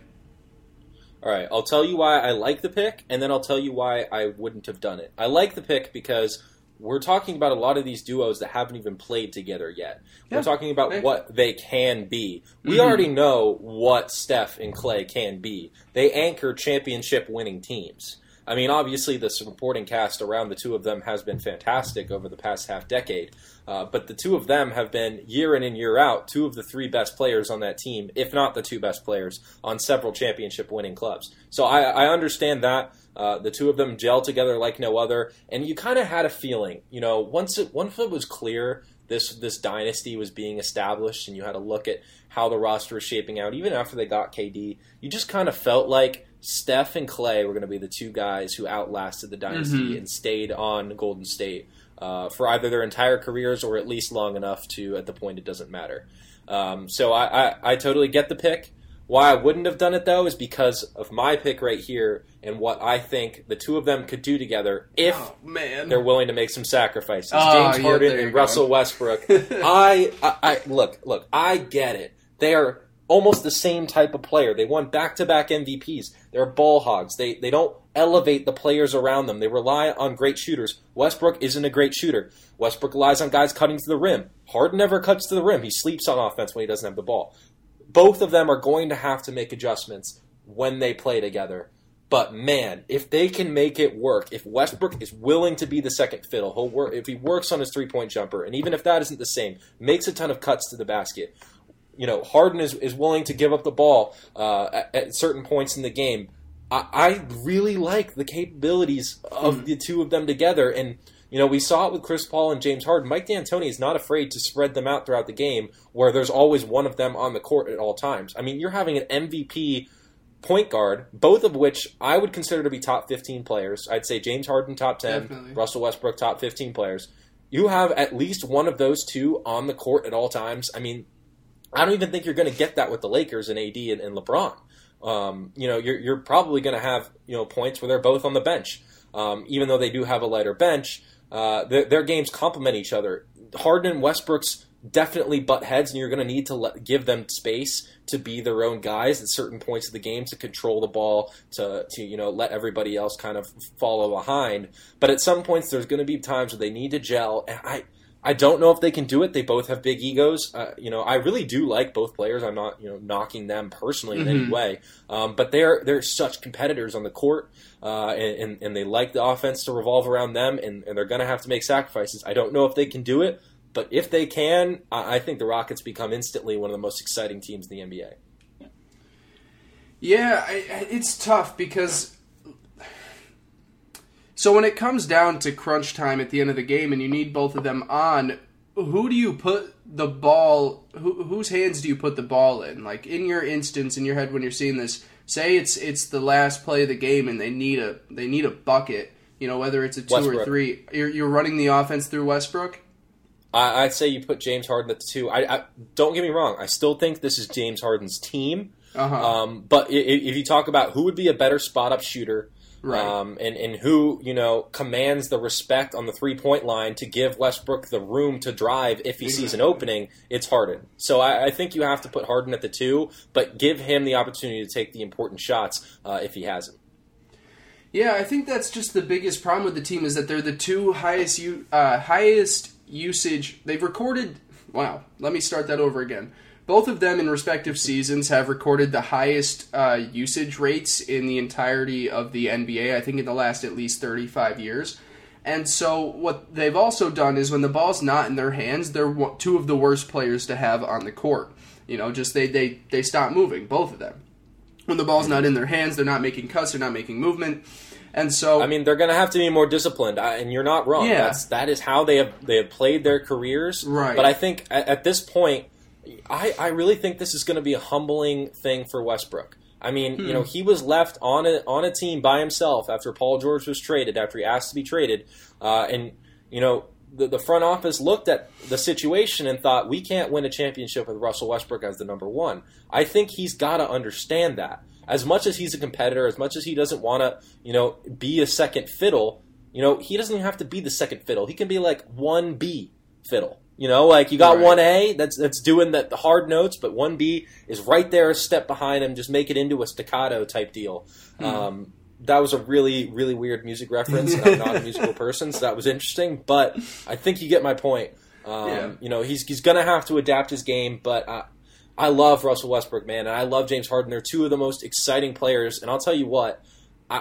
All right, I'll tell you why I like the pick, and then I'll tell you why I wouldn't have done it. I like the pick because we're talking about a lot of these duos that haven't even played together yet. Yeah. We're talking about what they can be. We Mhm. already know what Steph and Klay can be. They anchor championship winning teams. I mean, obviously, the supporting cast around the two of them has been fantastic over the past half decade. Uh, but the two of them have been year in and year out two of the three best players on that team, if not the two best players on several championship winning clubs. So I, I understand that. Uh, the two of them gel together like no other, and you kind of had a feeling, you know, once it once it was clear this this dynasty was being established, and you had to look at how the roster was shaping out, even after they got KD, you just kind of felt like Steph and Klay were going to be the two guys who outlasted the dynasty Mhm. and stayed on Golden State uh, for either their entire careers or at least long enough to, at the point, it doesn't matter. Um, so I, I, I totally get the pick. Why I wouldn't have done it though is because of my pick right here and what I think the two of them could do together if oh man, they're willing to make some sacrifices. Ah, James Harden you and. Russell Westbrook. I, I, I look, look. I get it. They are almost the same type of player. They won back-to-back MVPs. They're ball hogs. They they don't elevate the players around them. They rely on great shooters. Westbrook isn't a great shooter. Westbrook relies on guys cutting to the rim. Harden never cuts to the rim. He sleeps on offense when he doesn't have the ball. Both of them are going to have to make adjustments when they play together. But man, if they can make it work, if Westbrook is willing to be the second fiddle, he'll work. If he works on his three point jumper, and even if that isn't the same, makes a ton of cuts to the basket. You know, Harden is, is willing to give up the ball uh, at, at certain points in the game. I, I really like the capabilities of the two of them together, and you know we saw it with Chris Paul and James Harden. Mike D'Antoni is not afraid to spread them out throughout the game, where there's always one of them on the court at all times. I mean, you're having an MVP point guard, both of which I would consider to be top 15 players. I'd say James Harden top 10, Definitely. Russell Westbrook top 15 players. You have at least one of those two on the court at all times. I mean, I don't even think you're going to get that with the Lakers and AD and, and LeBron. Um, you know, you're, you're probably going to have you know points where they're both on the bench, um, even though they do have a lighter bench. Uh, their, their games complement each other. Harden and Westbrook's definitely butt heads, and you're going to need to let, give them space to be their own guys at certain points of the game to control the ball, to to you know let everybody else kind of follow behind. But at some points, there's going to be times where they need to gel, and I. I don't know if they can do it. They both have big egos. Uh, you know, I really do like both players. I'm not, you know, knocking them personally in mm-hmm. any way. Um, but they're they're such competitors on the court, uh, and, and they like the offense to revolve around them, and, and they're going to have to make sacrifices. I don't know if they can do it, but if they can, I think the Rockets become instantly one of the most exciting teams in the NBA. Yeah, it's tough because. So when it comes down to crunch time at the end of the game and you need both of them on, who do you put the ball? Who, whose hands do you put the ball in? Like in your instance, in your head when you're seeing this, say it's it's the last play of the game and they need a they need a bucket. You know whether it's a two Westbrook. or three. You're, you're running the offense through Westbrook. I, would say you put James Harden at the two. I, I, don't get me wrong. I still think this is James Harden's team. Uh-huh. Um, but if, if, you talk about who would be a better spot up shooter, right. um, and and who you know commands the respect on the three point line to give Westbrook the room to drive if he exactly. sees an opening, it's Harden. So I, I, think you have to put Harden at the two, but give him the opportunity to take the important shots uh, if he has them. Yeah, I think that's just the biggest problem with the team is that they're the two highest uh, highest usage. They've recorded. Wow, let me start that over again. Both of them in respective seasons have recorded the highest uh, usage rates in the entirety of the NBA, I think in the last at least 35 years. And so, what they've also done is when the ball's not in their hands, they're two of the worst players to have on the court. You know, just they, they, they stop moving, both of them. When the ball's not in their hands, they're not making cuts, they're not making movement. And so, I mean, they're going to have to be more disciplined, and you're not wrong. Yeah. That's that is how they have they have played their careers. Right. But I think at, at this point, I I really think this is going to be a humbling thing for Westbrook. I mean, hmm. you know, hmm. he was left on a on a team by himself after Paul George was traded, after he asked to be traded, uh, and you know. The, the front office looked at the situation and thought we can't win a championship with Russell Westbrook as the number one. I think he's got to understand that as much as he's a competitor, as much as he doesn't want to, you know, be a second fiddle, you know, he doesn't even have to be the second fiddle. He can be like one B fiddle. You know, like you got one A that's that's doing the, the hard notes, but one B is right there, a step behind him. Just make it into a staccato type deal. Hmm. Um, that was a really really weird music reference. I'm not a musical person, so that was interesting. But I think you get my point. Um, yeah. You know, he's he's gonna have to adapt his game, but uh, I love Russell Westbrook, man, and I love James Harden. They're two of the most exciting players, and I'll tell you what, I,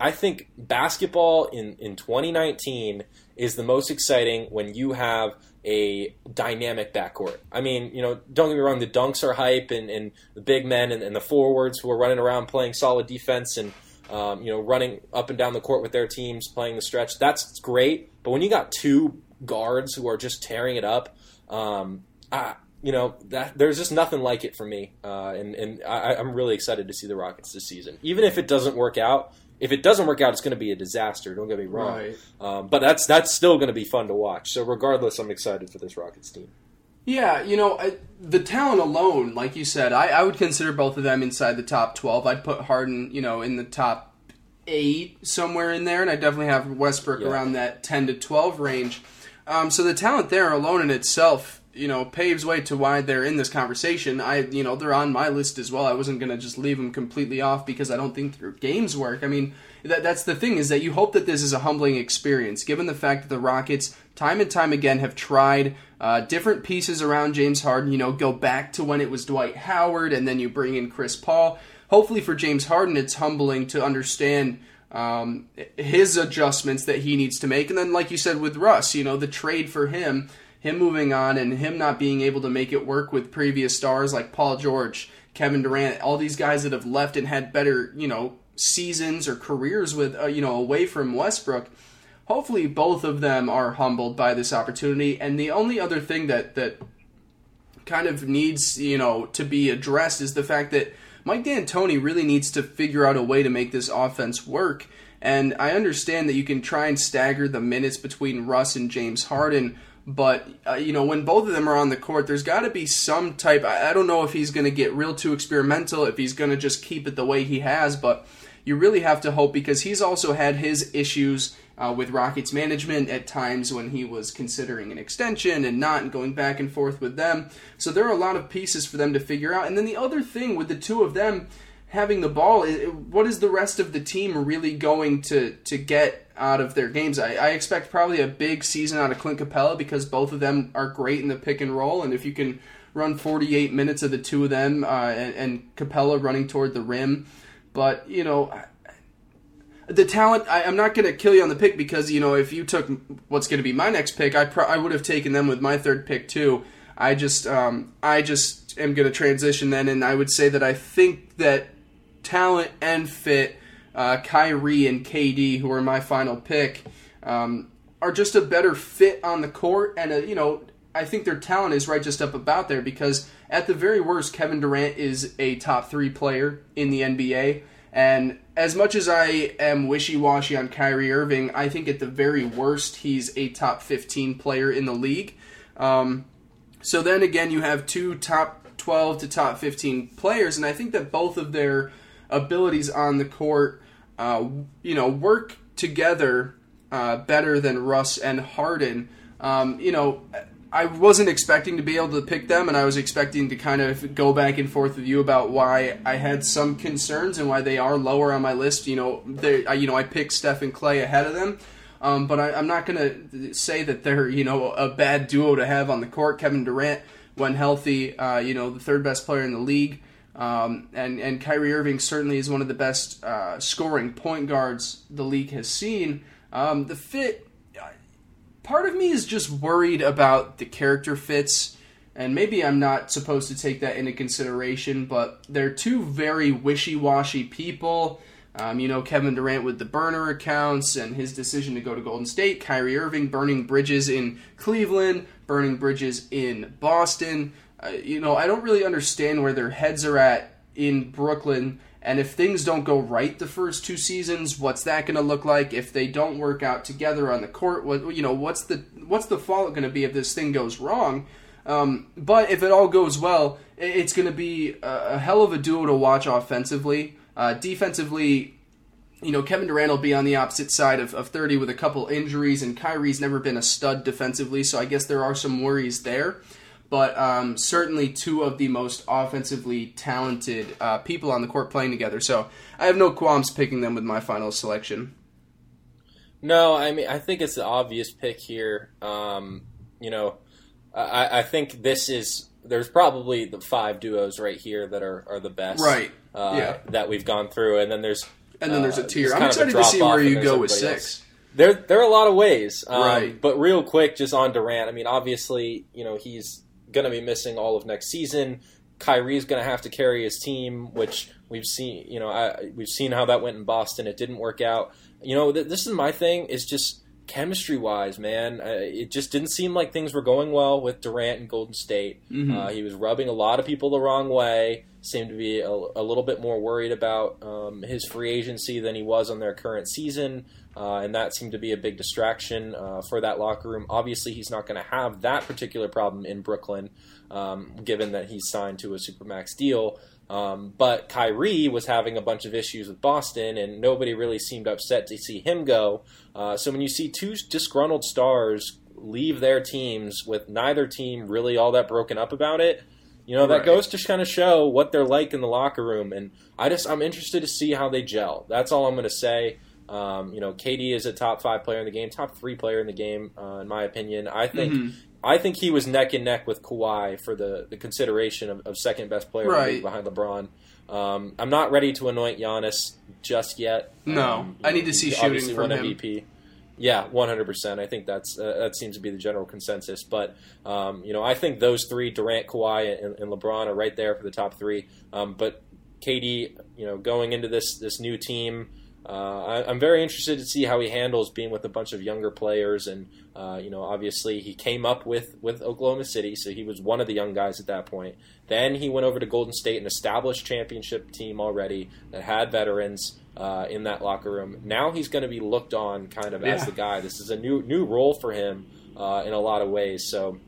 I, I think basketball in, in 2019 is the most exciting when you have a dynamic backcourt. I mean, you know, don't get me wrong, the dunks are hype, and, and the big men and, and the forwards who are running around playing solid defense and um, you know running up and down the court with their teams playing the stretch. That's great, but when you got two guards who are just tearing it up, um, I, you know that there's just nothing like it for me, uh, and and I, am really excited to see the Rockets this season. Even if it doesn't work out, if it doesn't work out, it's going to be a disaster. Don't get me wrong, right. um, but that's that's still going to be fun to watch. So regardless, I'm excited for this Rockets team. Yeah, you know, I, the talent alone, like you said, I, I would consider both of them inside the top 12. I'd put Harden, you know, in the top eight, somewhere in there, and I definitely have Westbrook yeah. around that 10 to 12 range. Um, so the talent there alone in itself you know paves way to why they're in this conversation. I you know they're on my list as well. I wasn't gonna just leave them completely off because I don't think their games work. I mean that that's the thing is that you hope that this is a humbling experience, given the fact that the Rockets time and time again have tried uh, different pieces around James Harden. You know, go back to when it was Dwight Howard, and then you bring in Chris Paul. Hopefully for James Harden, it's humbling to understand. Um, his adjustments that he needs to make, and then, like you said with Russ, you know, the trade for him him moving on and him not being able to make it work with previous stars like Paul George, Kevin Durant, all these guys that have left and had better, you know, seasons or careers with, uh, you know, away from Westbrook. Hopefully, both of them are humbled by this opportunity. And the only other thing that that kind of needs, you know, to be addressed is the fact that Mike D'Antoni really needs to figure out a way to make this offense work. And I understand that you can try and stagger the minutes between Russ and James Harden, but uh, you know, when both of them are on the court, there's got to be some type. I, I don't know if he's going to get real too experimental, if he's going to just keep it the way he has. But you really have to hope because he's also had his issues uh, with Rockets management at times when he was considering an extension and not, going back and forth with them. So there are a lot of pieces for them to figure out. And then the other thing with the two of them having the ball, what is the rest of the team really going to to get out of their games? I, I expect probably a big season out of Clint Capela because both of them are great in the pick and roll, and if you can run 48 minutes of the two of them uh, and, and Capela running toward the rim. But, you know, the talent, I, am not going to kill you on the pick because, you know, if you took what's going to be my next pick, I, I would have taken them with my third pick too. I just, um, I just am going to transition then, and I would say that I think that talent and fit, uh, Kyrie and KD, who are my final pick, um, are just a better fit on the court and, a, you know, I think their talent is right just up about there because at the very worst, Kevin Durant is a top three player in the NBA. And as much as I am wishy washy on Kyrie Irving, I think at the very worst, he's a top 15 player in the league. Um, so then again, you have two top 12 to top 15 players, and I think that both of their abilities on the court, uh, you know, work together uh, better than Russ and Harden. Um, you know, I wasn't expecting to be able to pick them, and I was expecting to kind of go back and forth with you about why I had some concerns and why they are lower on my list. You know, they, you know, I picked Steph and Klay ahead of them, um, but I, am not going to say that they're you know a bad duo to have on the court. Kevin Durant, when healthy, uh, you know, the third best player in the league, um, and and Kyrie Irving certainly is one of the best uh, scoring point guards the league has seen. Um, the fit part of me is just worried about the character fits, and maybe I'm not supposed to take that into consideration, but they're two very wishy washy people. Um, you know, Kevin Durant with the burner accounts and his decision to go to Golden State, Kyrie Irving burning bridges in Cleveland, burning bridges in Boston. You know, I don't really understand where their heads are at in Brooklyn and if things don't go right the first two seasons, what's that going to look like? If they don't work out together on the court, what you know, what's the what's the fallout going to be if this thing goes wrong? Um, but if it all goes well, it's going to be a, hell of a duo to watch offensively. Uh, defensively, you know, Kevin Durant will be on the opposite side of, of 30 with a couple injuries, and Kyrie's never been a stud defensively, so I guess there are some worries there but um, certainly two of the most offensively talented uh, people on the court playing together. So I have no qualms picking them with my final selection. No, I mean I think it's the obvious pick here. Um, you know, I, I, think this is there's probably the five duos right here that are, are the best, right? Uh, yeah. that we've gone through, and then there's and then there's a uh, tier. I'm excited to see where you go with six. Else. There, there are a lot of ways, um, right? But real quick, just on Durant. I mean, obviously, you know he's going to be missing all of next season. Kyrie's going to have to carry his team, which we've seen. You know, I, we've seen how that went in Boston. It didn't work out. You know, th- this is my thing. Is just chemistry wise, man. Uh, it just didn't seem like things were going well with Durant and Golden State. Mm-hmm. Uh, he was rubbing a lot of people the wrong way. Seemed to be a, a little bit more worried about um, his free agency than he was on their current season. Uh, and that seemed to be a big distraction uh, for that locker room. Obviously, he's not going to have that particular problem in Brooklyn, um, given that he's signed to a supermax deal. Um, but Kyrie was having a bunch of issues with Boston, and nobody really seemed upset to see him go. Uh, so when you see two disgruntled stars leave their teams with neither team really all that broken up about it, you know that right. goes to kind of show what they're like in the locker room. And I just I'm interested to see how they gel. That's all I'm going to say. Um, you know, KD is a top five player in the game, top three player in the game, uh, in my opinion. I think mm-hmm. I think he was neck and neck with Kawhi for the, the consideration of, of second best player right. behind LeBron. Um, I'm not ready to anoint Giannis just yet. No, um, I need to see shooting from him. MVP. Yeah, 100%. I think that's uh, that seems to be the general consensus. But um, you know, I think those three, Durant, Kawhi, and, and LeBron, are right there for the top three. Um, but KD, you know, going into this this new team. Uh, I, am very interested to see how he handles being with a bunch of younger players, and uh, you know, obviously he came up with with Oklahoma City, so he was one of the young guys at that point. Then he went over to Golden State, an established championship team already that had veterans uh, in that locker room. Now he's going to be looked on kind of yeah. as the guy. This is a new new role for him uh, in a lot of ways. So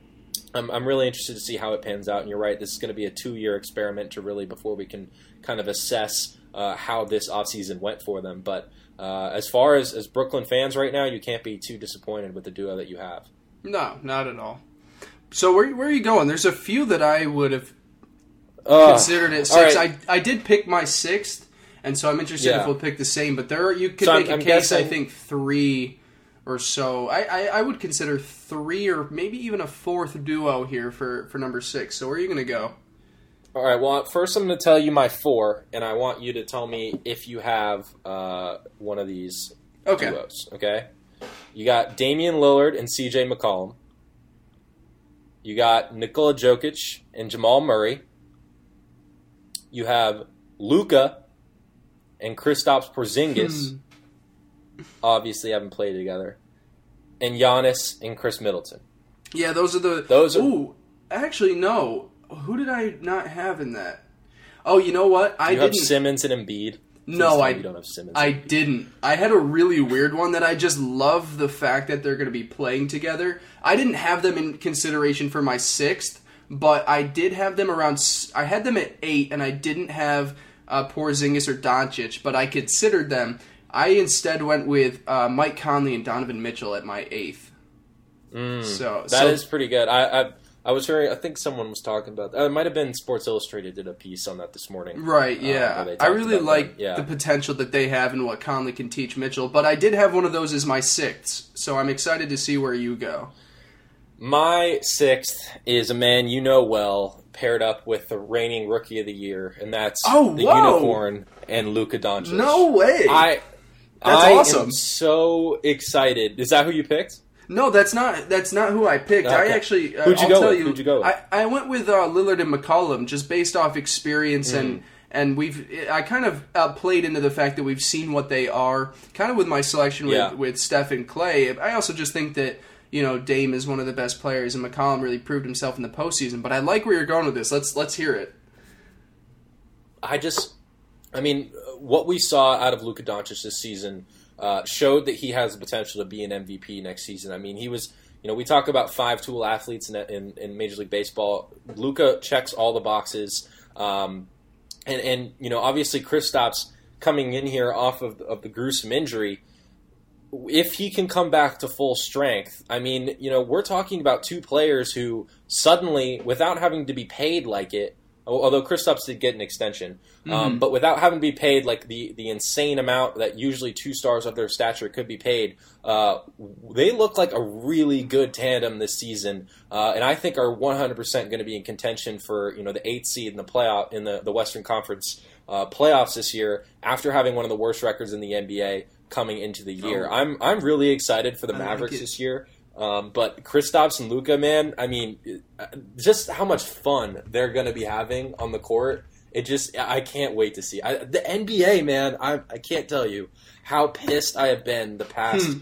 I'm, I'm really interested to see how it pans out. And you're right, this is going to be a two year experiment to really before we can kind of assess uh, how this offseason went for them. But uh, as far as, as Brooklyn fans right now, you can't be too disappointed with the duo that you have. No, not at all. So where where are you going? There's a few that I would have Uh, considered it six. right. I I did pick my sixth, and so I'm interested Yeah. if we'll pick the same. But there are, you could So I'm- make a I'm case. I think three or so. I, I I would consider three or maybe even a fourth duo here for for number six. So where are you going to go? All right. Well, first I'm going to tell you my four, and I want you to tell me if you have uh, one of these Okay. duos. Okay. You got Damian Lillard and C.J. McCollum. You got Nikola Jokic and Jamal Murray. You have Luka and Kristaps Porzingis. Hmm. Obviously, haven't played together. And Giannis and Khris Middleton. Yeah, those are the Those are- Ooh, actually no. Who did I not have in that? Oh, you know what? I you have didn't. Simmons and Embiid. No, I don't have Simmons. I didn't. I had a really weird one that I just love the fact that they're going to be playing together. I didn't have them in consideration for my sixth, but I did have them around. I had them at eight, and I didn't have uh, Porzingis or Doncic, but I considered them. I instead went with uh, Mike Conley and Donovan Mitchell at my eighth. Mm, So that is so, pretty good. I, I I was hearing. I think someone was talking about. Uh, it might have been Sports Illustrated did a piece on that this morning. Right, uh, yeah. they I really like. Yeah. the potential that they have and what Conley can teach Mitchell, but I did have one of those as my sixth, so I'm excited to see where you go. My sixth is a man you know well, paired up with the reigning Rookie of the Year, and that's Oh, the whoa! Unicorn and Luka Doncic. No way! I. That's I awesome. am so excited. Is that who you picked? No, that's not that's not who I picked. I actually uh, Who'd you I'll go tell with? you. Who'd you go with? I, I went with uh, Lillard and McCollum just based off experience Hmm. and and we've I kind of uh, played into the fact that we've seen what they are. Kind of with my selection with Yeah. with Steph and Klay. I also just think that you know Dame is one of the best players and McCollum really proved himself in the postseason. But I like where you're going with this. Let's let's hear it. I just, I mean, what we saw out of Luka Doncic this season uh, showed that he has the potential to be an MVP next season. I mean, he was, you know, we talk about five tool athletes in, in, in Major League Baseball. Luka checks all the boxes, um, and and you know, obviously, Kristaps coming in here off of of the gruesome injury. If he can come back to full strength, I mean, you know, we're talking about two players who suddenly, without having to be paid like it, although Kristaps did get an extension, um, Mhm. but without having to be paid like the, the insane amount that usually two stars of their stature could be paid, uh, they look like a really good tandem this season, uh, and I think are 100% going to be in contention for you know the eighth seed in the playoff in the, the Western Conference uh, playoffs this year after having one of the worst records in the NBA coming into the year. Oh. I'm I'm really excited for the I Mavericks it. this year. Um, but Kristaps and Luka, man, I mean, just how much fun they're going to be having on the court. It just, I can't wait to see. I, the NBA, man, I, I can't tell you how pissed I have been the past, Hmm.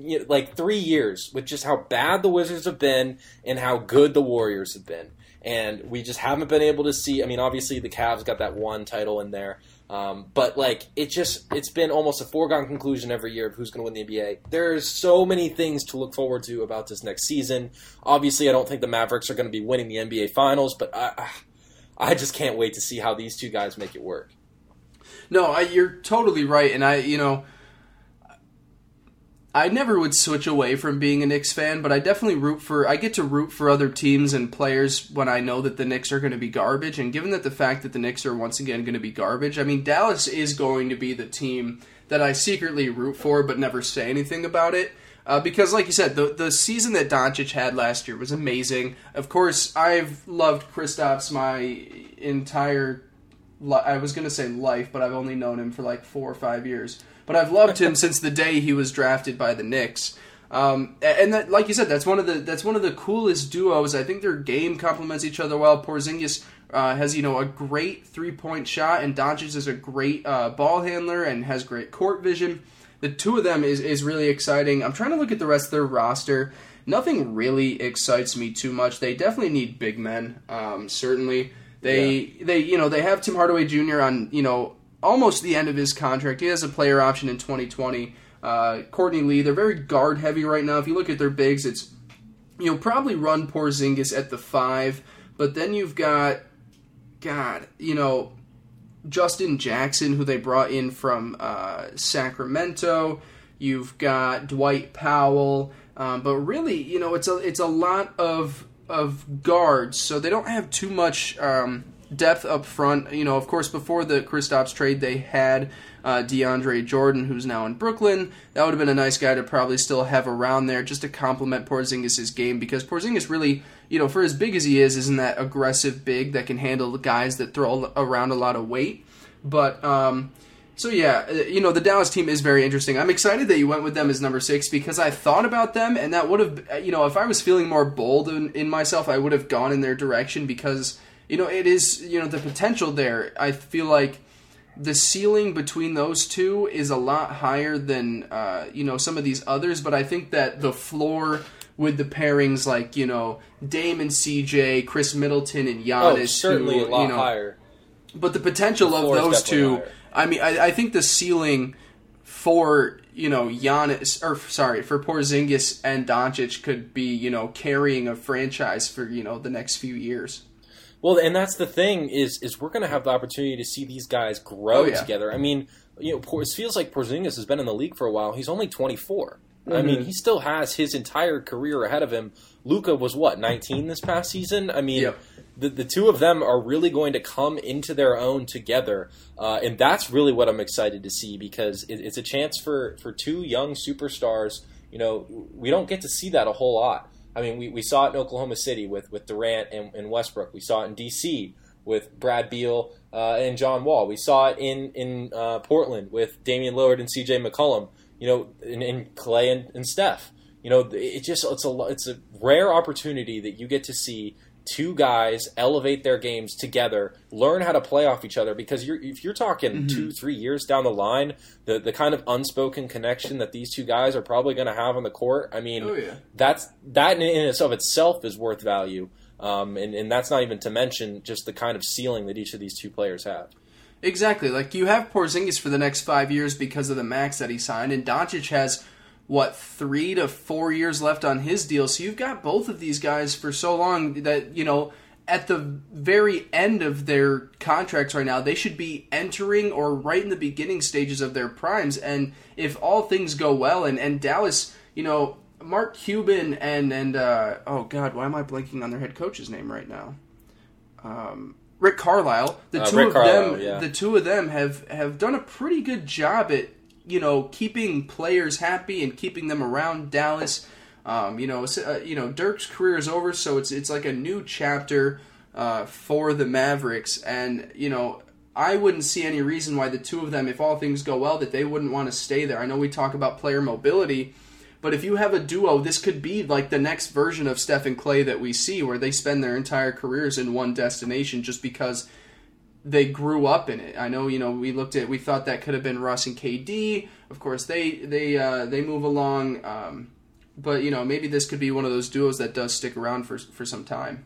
you know, like three years with just how bad the Wizards have been and how good the Warriors have been. And we just haven't been able to see. I mean, obviously the Cavs got that one title in there, um, but like it just it's been almost a foregone conclusion every year of who's going to win the NBA. There's so many things to look forward to about this next season. Obviously, I don't think the Mavericks are going to be winning the NBA Finals, but I, I just can't wait to see how these two guys make it work. No, I, you're totally right, and I, you know, I never would switch away from being a Knicks fan, but I definitely root for. I get to root for other teams and players when I know that the Knicks are going to be garbage. And given that the fact that the Knicks are once again going to be garbage, I mean, Dallas is going to be the team that I secretly root for, but never say anything about it. Uh, because, like you said, the the season that Doncic had last year was amazing. Of course, I've loved Kristaps my entire li- I was going to say life, but I've only known him for like four or five years. But I've loved him since the day he was drafted by the Knicks. Um, and that, like you said, that's one of the that's one of the coolest duos. I think their game complements each other well. Porzingis uh, has you know a great three point shot, and Doncic is a great uh, ball handler and has great court vision. The two of them is is really exciting. I'm trying to look at the rest of their roster. Nothing really excites me too much. They definitely need big men. Um, certainly, they they you know they have Tim Hardaway Jr. on you know almost the end of his contract. He has a player option in 2020. Uh, Courtney Lee, they're very guard heavy right now. If you look at their bigs, it's you'll probably run Porzingis at the five, but then you've got, God, you know, Justin Jackson, who they brought in from uh, Sacramento. You've got Dwight Powell, um, but really, you know, it's a it's a lot of of guards, so they don't have too much um, depth up front. You know, of course, before the Kristaps trade, they had uh, DeAndre Jordan, who's now in Brooklyn. That would have been a nice guy to probably still have around there just to complement Porzingis' game because Porzingis really, you know, for as big as he is, isn't that aggressive big that can handle guys that throw around a lot of weight. But um, so yeah, uh, you know the Dallas team is very interesting. I'm excited that you went with them as number six because I thought about them, and that would have, uh, you know, if I was feeling more bold in, in myself, I would have gone in their direction because you know it is, you know, the potential there. I feel like the ceiling between those two is a lot higher than uh, you know some of these others, but I think that the floor with the pairings like you know Dame and CJ, Khris Middleton and Giannis, oh, certainly who, a lot you know, higher. But the potential The of those two, higher. I mean, I, I think the ceiling for you know Giannis or sorry for Porzingis and Doncic could be you know carrying a franchise for you know the next few years. Well, and that's the thing is is we're going to have the opportunity to see these guys grow Oh, yeah. together. I mean, you know, it feels like Porzingis has been in the league for a while. He's only 24. I Mm-hmm. mean, he still has his entire career ahead of him. Luka was what 19 this past season. I mean, Yep. the the two of them are really going to come into their own together, uh, and that's really what I'm excited to see because it, it's a chance for for two young superstars. You know, we don't get to see that a whole lot. I mean, we, we saw it in Oklahoma City with, with Durant and, and Westbrook. We saw it in D.C. with Brad Beal uh, and John Wall. We saw it in in uh, Portland with Damian Lillard and C.J. McCollum. You know, and, in Klay and, and Steph. You know, it just it's a it's a rare opportunity that you get to see two guys elevate their games together, learn how to play off each other. Because you're if you're talking two three years down the line, the the kind of unspoken connection that these two guys are probably going to have on the court. I mean, Oh, yeah. that's that in and of itself is worth value. Um, and, and that's not even to mention just the kind of ceiling that each of these two players have. Exactly. Like you have Porzingis for the next five years because of the max that he signed, and Doncic has what three to four years left on his deal. So you've got both of these guys for so long that you know at the very end of their contracts right now, they should be entering or right in the beginning stages of their primes. And if all things go well, and and Dallas, you know. Mark Cuban and and uh, oh god, why am I blanking on their head coach's name right now? Um, Rick Carlisle. The Uh, two Rick of Carlisle, them, yeah. the two of them have have done a pretty good job at you know keeping players happy and keeping them around Dallas. Um, you know, uh, you know Dirk's career is over, so it's it's like a new chapter uh, for the Mavericks, and you know. I wouldn't see any reason why the two of them, if all things go well, that they wouldn't want to stay there. I know we talk about player mobility, but if you have a duo, this could be like the next version of Steph and Klay that we see, where they spend their entire careers in one destination just because they grew up in it. I know, you know, we looked at, we thought that could have been Russ and KD. Of course, they they uh, they move along, um, but you know, maybe this could be one of those duos that does stick around for for some time.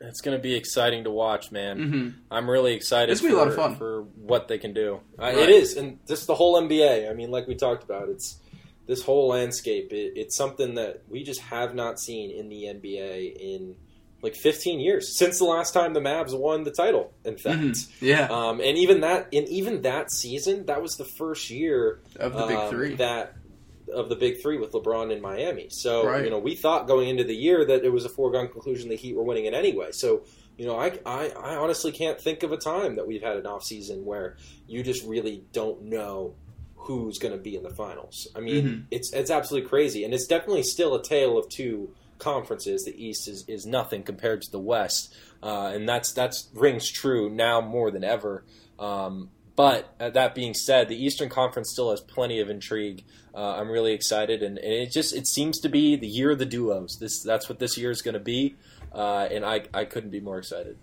It's going to be exciting to watch, man. Mhm. I'm really excited. It's gonna be a lot of fun. for what they can do. Uh, Right. It is, and just the whole NBA. I mean, like we talked about, it's this whole landscape. It, it's something that we just have not seen in the NBA in like 15 years since the last time the Mavs won the title. In fact, Mhm. Yeah, um, and even that, in even that season, that was the first year of the big um, three. that of the big three with LeBron in Miami. So Right. you know, we thought going into the year that it was a foregone conclusion the Heat were winning it anyway. So you know, I, I, I honestly can't think of a time that we've had an off season where you just really don't know who's going to be in the finals. I mean, Mhm. it's it's absolutely crazy, and it's definitely still a tale of two conferences. The East is, is nothing compared to the West, uh, and that's that's rings true now more than ever. Um, but uh, that being said, the Eastern Conference still has plenty of intrigue. Uh, I'm really excited, and, and it just it seems to be the year of the duos. This that's what this year is going to be, uh, and I I couldn't be more excited.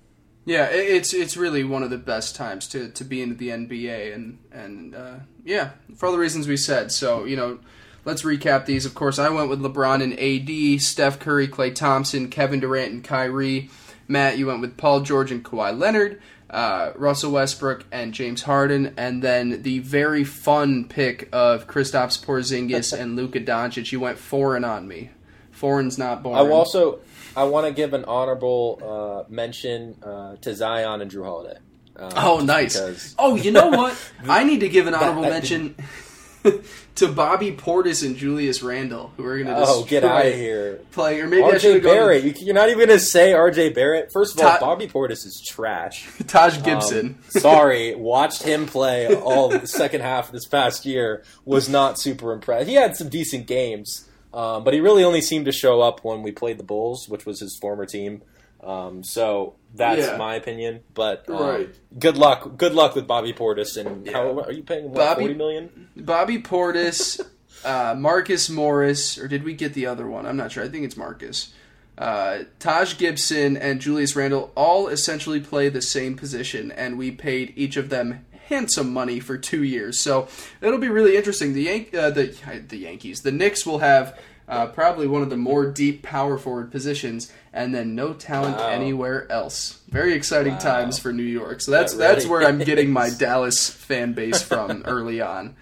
Yeah, it- it's it's really one of the best times to, to be into the NBA, and and uh, yeah, for all the reasons we said. So you know, let's recap these. Of course, I went with LeBron and AD, Steph Curry, Klay Thompson, Kevin Durant, and Kyrie. Matt, you went with Paul George and Kawhi Leonard, uh, Russell Westbrook, and James Harden, and then the very fun pick of Kristaps Porzingis and Luka Doncic. You went foreign on me. Foreign's not born. I also I want to give an honorable uh, mention uh, to Zion and Jrue Holiday. Um, Oh, nice. because- Oh, you know what? I need to give an honorable that mention to Bobby Portis and Julius Randle, who are going to Oh, get out of here. Play, or maybe RJ gone Barrett. You, you're not even going to say RJ Barrett. First of all, Bobby Portis is trash. Taj Um, Gibson. sorry, watched him play all the second half of this past year. Was not super impressed. He had some decent games, um, but he really only seemed to show up when we played the Bulls, which was his former team. Um, so that's Yeah. my opinion. But um, Right. good luck. Good luck with Bobby Portis. And Yeah. how are you paying? What, Bobby- Forty million. Bobby Portis, uh, Marcus Morris, or did we get the other one? I'm not sure. I think it's Marcus. Uh, Taj Gibson and Julius Randle all essentially play the same position, and we paid each of them handsome money for two years. So it'll be really interesting. The Yan- uh, the the Yankees, the Knicks will have uh, probably one of the more deep power forward positions, and then no talent Wow. anywhere else. Very exciting Wow. times for New York. So that's That that's really where I'm getting my. Dallas fan base from early on.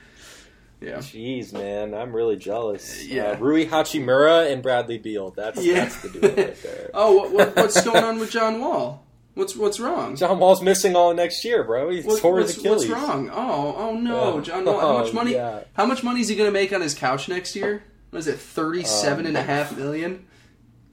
Yeah. Jeez, man, I'm really jealous. Yeah. uh, Rui Hachimura and Bradley Beal. That's Yeah. that's the duo right there. Oh, what, what, what's going on with John Wall? What's what's wrong? John Wall's missing all next year, bro. He What- tore what's, his what's wrong? Oh, oh no, Oh. John Wall. How much Oh, money? yeah. How much money is he going to make on his couch next year? What is it? Thirty-seven and a half million.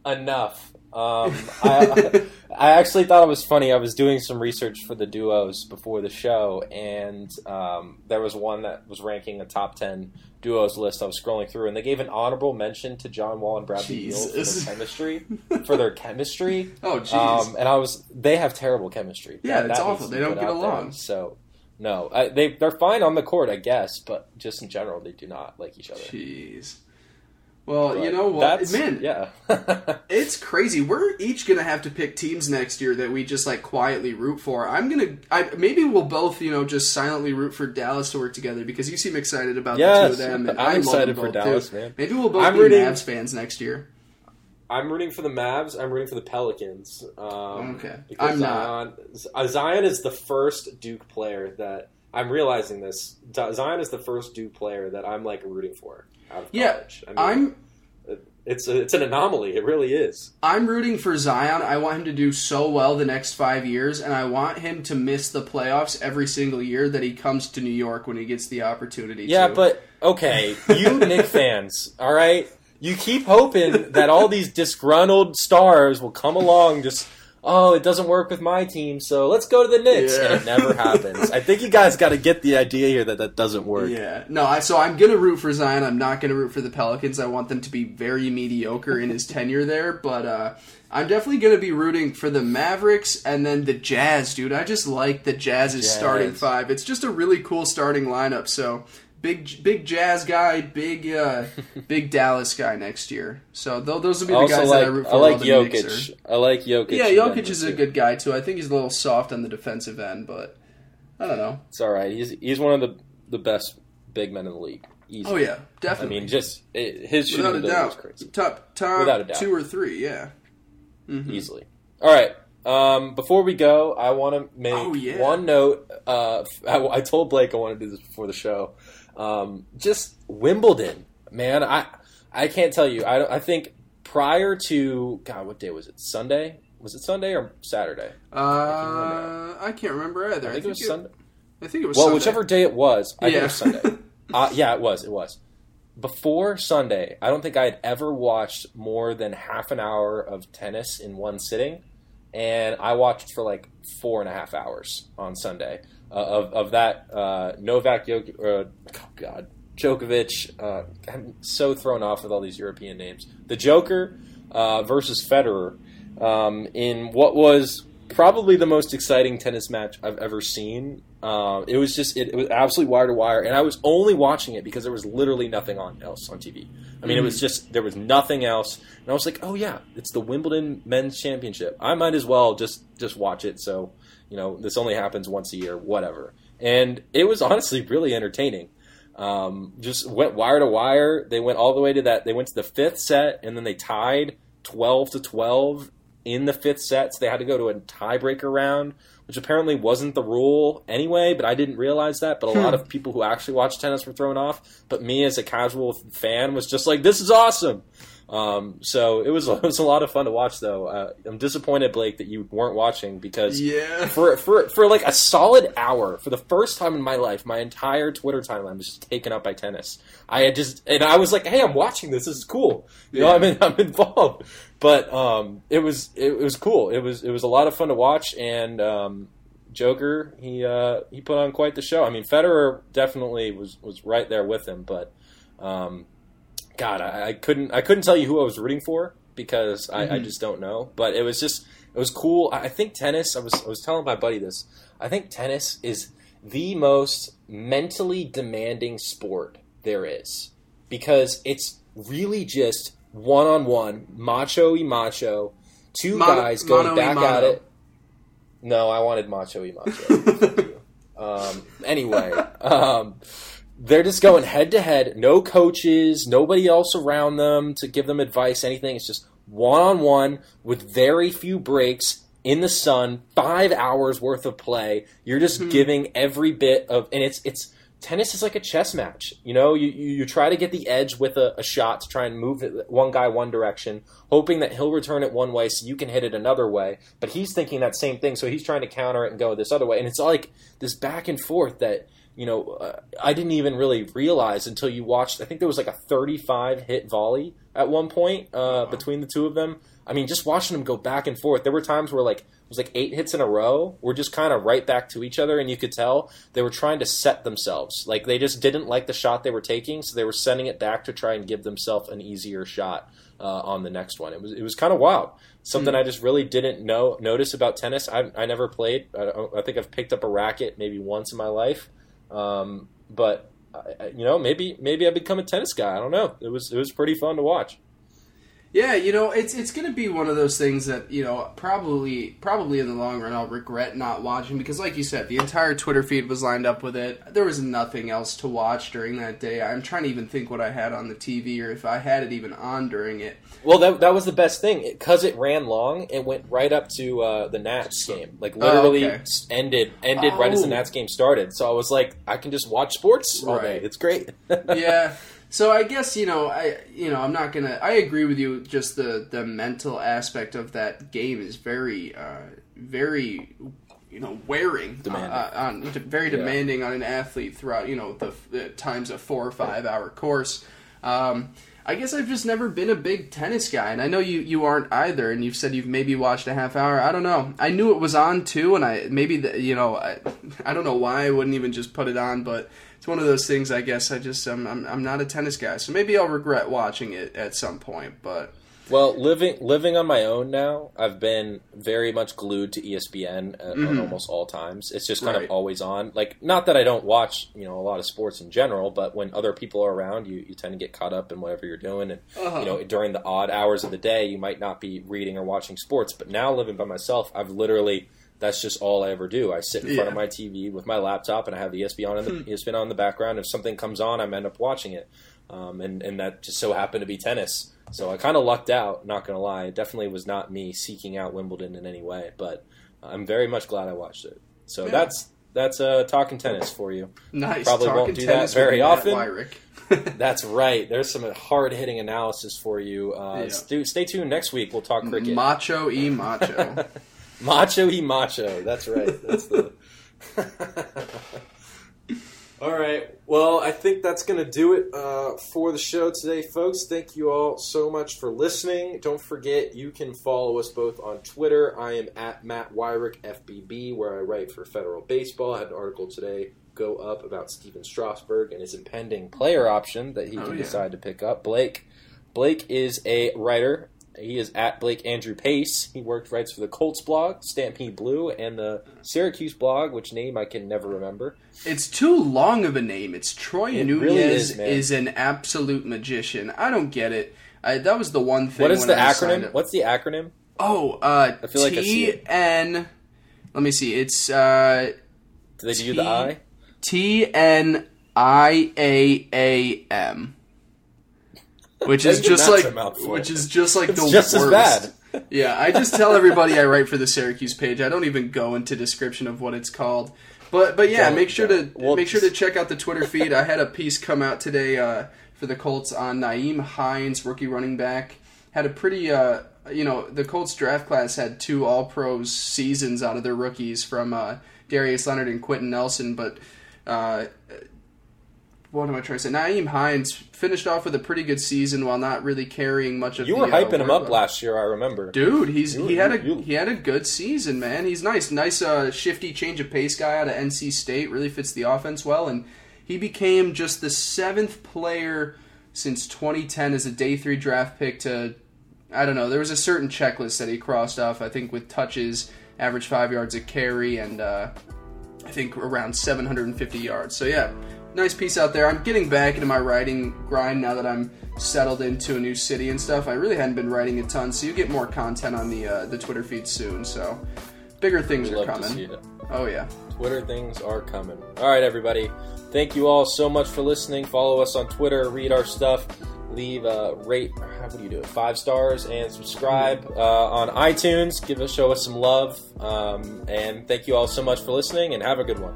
enough. Um, I, I actually thought it was funny. I was doing some research for the duos before the show, and um, there was one that was ranking a top ten duos list. I was scrolling through, and they gave an honorable mention to John Wall and Bradley Beal for their chemistry. For their chemistry, Oh, jeez. um, and I was they have terrible chemistry. Yeah, That- it's that awful. They don't get out there. along. So. No, I, they they're fine on the court, I guess, but just in general, they do not like each other. Jeez. Well, you know what, man? Yeah. It's crazy. We're each gonna have to pick teams next year that we just like quietly root for. I'm gonna, I maybe we'll both, you know, just silently root for Dallas to work together because you seem excited about the two of them. And I'm I excited for Dallas, too. man. Maybe we'll both I'm be rooting- Mavs fans next year. I'm rooting for the Mavs. I'm rooting for the Pelicans. Um, Okay. I'm not. Zion, uh, Zion is the first Duke player that I'm realizing this. Zion is the first Duke player that I'm like rooting for out of Yeah, college. I mean, I'm It's a, it's an anomaly. It really is. I'm rooting for Zion. I want him to do so well the next five years, and I want him to miss the playoffs every single year that he comes to New York when he gets the opportunity. Yeah, to. but okay, you Knick fans, all right. You keep hoping that all these disgruntled stars will come along. Just oh, it doesn't work with my team, so let's go to the Knicks, Yeah. and it never happens. I think you guys got to get the idea here that that doesn't work. Yeah, no. I, so I'm gonna root for Zion. I'm not gonna root for the Pelicans. I want them to be very mediocre in his tenure there. But uh, I'm definitely gonna be rooting for the Mavericks and then the Jazz, dude. I just like the Jazz's Jazz. starting five. It's just a really cool starting lineup. So big, big Jazz guy, big, uh, big Dallas guy next year. So th- those will be the also guys like that I root for. I like Jokic. I like Jokic. Yeah, Jokic is a good guy too. I think he's a little soft on the defensive end, but I don't know. It's all right. He's he's one of the the best big men in the league. Easy. Oh yeah, definitely. I mean, just it, his shooting without a is doubt, crazy, top top Without a doubt. two or three. Yeah. Mhm. easily. All right. Um, before we go, I want to make Oh, yeah. one note. Uh, I, I told Blake I want to do this before the show. Um, just Wimbledon, man. I I can't tell you. I I think prior to God, what day was it? Sunday. Was it Sunday or Saturday? Uh, I can't remember either. I think it was Sunday. I think it was. Well, Sunday. whichever day it was, I think it Yeah. was Sunday. uh, yeah, it was. It was. Before Sunday, I don't think I had ever watched more than half an hour of tennis in one sitting, and I watched for like four and a half hours on Sunday uh, of of that uh, Novak Djokovic. Uh, oh God, Djokovic. Uh, I'm so thrown off with all these European names. The Joker uh, versus Federer um, in what was probably the most exciting tennis match I've ever seen. Uh, it was just it, it was absolutely wire to wire, and I was only watching it because there was literally nothing on else on TV. I mean, it was just there was nothing else, and I was like, oh yeah, it's the Wimbledon Men's Championship. I might as well just just watch it. So you know, this only happens once a year, whatever. And it was honestly really entertaining. Um, just went wire to wire. They went all the way to that. They went to the fifth set, and then they tied twelve to twelve in the fifth set. So they had to go to a tiebreaker round, which apparently wasn't the rule anyway. But I didn't realize that. But a lot of people who actually watch tennis were thrown off. But me, as a casual fan, was just like, "This is awesome." Um, so it was it was a lot of fun to watch, though. Uh, I'm disappointed, Blake, that you weren't watching because Yeah. for for for like a solid hour, for the first time in my life, my entire Twitter timeline was just taken up by tennis. I had just and I was like, "Hey, I'm watching this. This is cool." You know, I'm in, I'm involved. But um, it was it, was cool. It was it was a lot of fun to watch, and um, Joker he uh, he put on quite the show. I mean, Federer definitely was was right there with him, but um, God, I, I couldn't I couldn't tell you who I was rooting for because I, I Mhm. just don't know. But it was just it was cool. I I think tennis. I was I was telling my buddy this. I think tennis is the most mentally demanding sport there is because it's really just one on one, macho y macho, two Mono- guys going back at it. No, I wanted macho y macho. Um, anyway, um, they're just going head to head. No coaches, nobody else around them to give them advice, anything. It's just one on one with very few breaks in the sun. Five hours worth of play. You're just Hmm. giving every bit of, and it's it's tennis is like a chess match. You know, you you, you try to get the edge with a, a shot to try and move it one guy one direction, hoping that he'll return it one way so you can hit it another way. But he's thinking that same thing, so he's trying to counter it and go this other way. And it's like this back and forth that you know uh, I didn't even really realize until you watched. I think there was like a 35 hit volley at one point uh, between the two of them. I mean, just watching them go back and forth. There were times where like it was like eight hits in a row. We're just kind of right back to each other, and you could tell they were trying to set themselves. Like they just didn't like the shot they were taking, so they were sending it back to try and give themselves an easier shot uh, on the next one. It was it was kind of wild. Something I just really didn't know notice about tennis. I, I never played. I, I think I've picked up a racket maybe once in my life, um, but you know maybe maybe I become a tennis guy. I don't know. It was it was pretty fun to watch. Yeah, you know, it's it's going to be one of those things that you know probably probably in the long run I'll regret not watching because, like you said, the entire Twitter feed was lined up with it. There was nothing else to watch during that day. I'm trying to even think what I had on the TV or if I had it even on during it. Well, that, that was the best thing because it ran long. It went right up to uh, the Nats game, like literally Oh, okay. ended ended right as the Oh. Nats game started. So I was like, I can just watch sports all day. It's great. yeah. So I guess you know I you know I'm not gonna I agree with you. Just the the mental aspect of that game is very uh, very you know wearing Demanding. uh, on very Yeah. demanding on an athlete throughout you know the, the times a four or five hour course. Um, I guess I've just never been a big tennis guy, and I know you, you aren't either. And you've said you've maybe watched a half hour. I don't know. I knew it was on too, and I maybe the, you know I, I don't know why I wouldn't even just put it on, but it's one of those things. I guess I just um, I'm I'm not a tennis guy, so maybe I'll regret watching it at some point. But well, living living on my own now, I've been very much glued to ESPN at, at Mhm. almost all times. It's just kind Right. of always on. Like, not that I don't watch you know a lot of sports in general, but when other people are around, you you tend to get caught up in whatever you're doing and. uh you know during the odd hours of the day you might not be reading or watching sports but now living by myself i've literally that's just all i ever do. I sit in front Yeah. of my tv with my laptop and i have the espn on in the espn on in the background. If something comes on i end up watching it. Um, and, and that just so happened to be tennis. So i kind of lucked out not gonna lie. It definitely was not me seeking out wimbledon in any way but i'm very much glad i watched it. So Yeah. that's that's uh, talking tennis for you. Nice. Probably won't do that very often. That's right. There's some hard hitting analysis for you. Uh, Yeah. stu- stay tuned next week. We'll talk cricket. Macho e macho. macho he macho. That's right. That's the. all right. Well, I think that's going to do it uh, for the show today, folks. Thank you all so much for listening. Don't forget, you can follow us both on Twitter. I am at Matt Wyrick FBB, where I write for Federal Baseball. I had an article today go up about Stephen Strasburg and his impending player option that he Oh, can yeah. decide to pick up. Blake. Blake is a writer he is at Blake Andrew Pace. He worked writes for the Colts blog, Stampede Blue, and the Syracuse blog, which name I can never remember. It's too long of a name. It's Troy It Nunes really is, is, an absolute magician. I don't get it. I, that was the one thing. What is the I acronym? What's the acronym? Oh, uh, I feel like it. TN. Let me see. It's uh, Do they do T- the I? T N I A A M. Which is just like which is just like It's the just worst. as bad. Yeah, I just tell everybody I write for the Syracuse page. I don't even go into description of what it's called. But but yeah, Don't- make sure to don't. Well, make sure to check out the Twitter feed. I had a piece come out today. Uh, for the Colts on Nyheim Hines, rookie running back. Had a pretty, uh, you know, the Colts draft class had two All Pros seasons out of their rookies from uh, Darius Leonard and Quenton Nelson, but uh, what am I trying to say? Nyheim Hines finished off with a pretty good season while not really carrying much of. The You the, were uh, hyping him up last year, I remember. Dude, he's You- he had a you- you- he had a good season, man. He's nice, nice, uh, shifty change of pace guy out of NC State. Really fits the offense well, and he became just the seventh player since 2010 as a day three draft pick to. I don't know. There was a certain checklist that he crossed off. I think with touches, average five yards a carry, and uh, I think around 750 yards. So yeah, nice piece out there. I'm getting back into my writing grind now that I'm settled into a new city and stuff. I really hadn't been writing a ton, so you get more content on the uh, the Twitter feed soon. So bigger things We'd are love to see coming. Oh yeah. Twitter things are coming. All right, everybody. Thank you all so much for listening. Follow us on Twitter. Read our stuff. Leave a rate. How do you do it? Five stars and subscribe uh, on iTunes. Give us show us some love. Um, and thank you all so much for listening. And have a good one.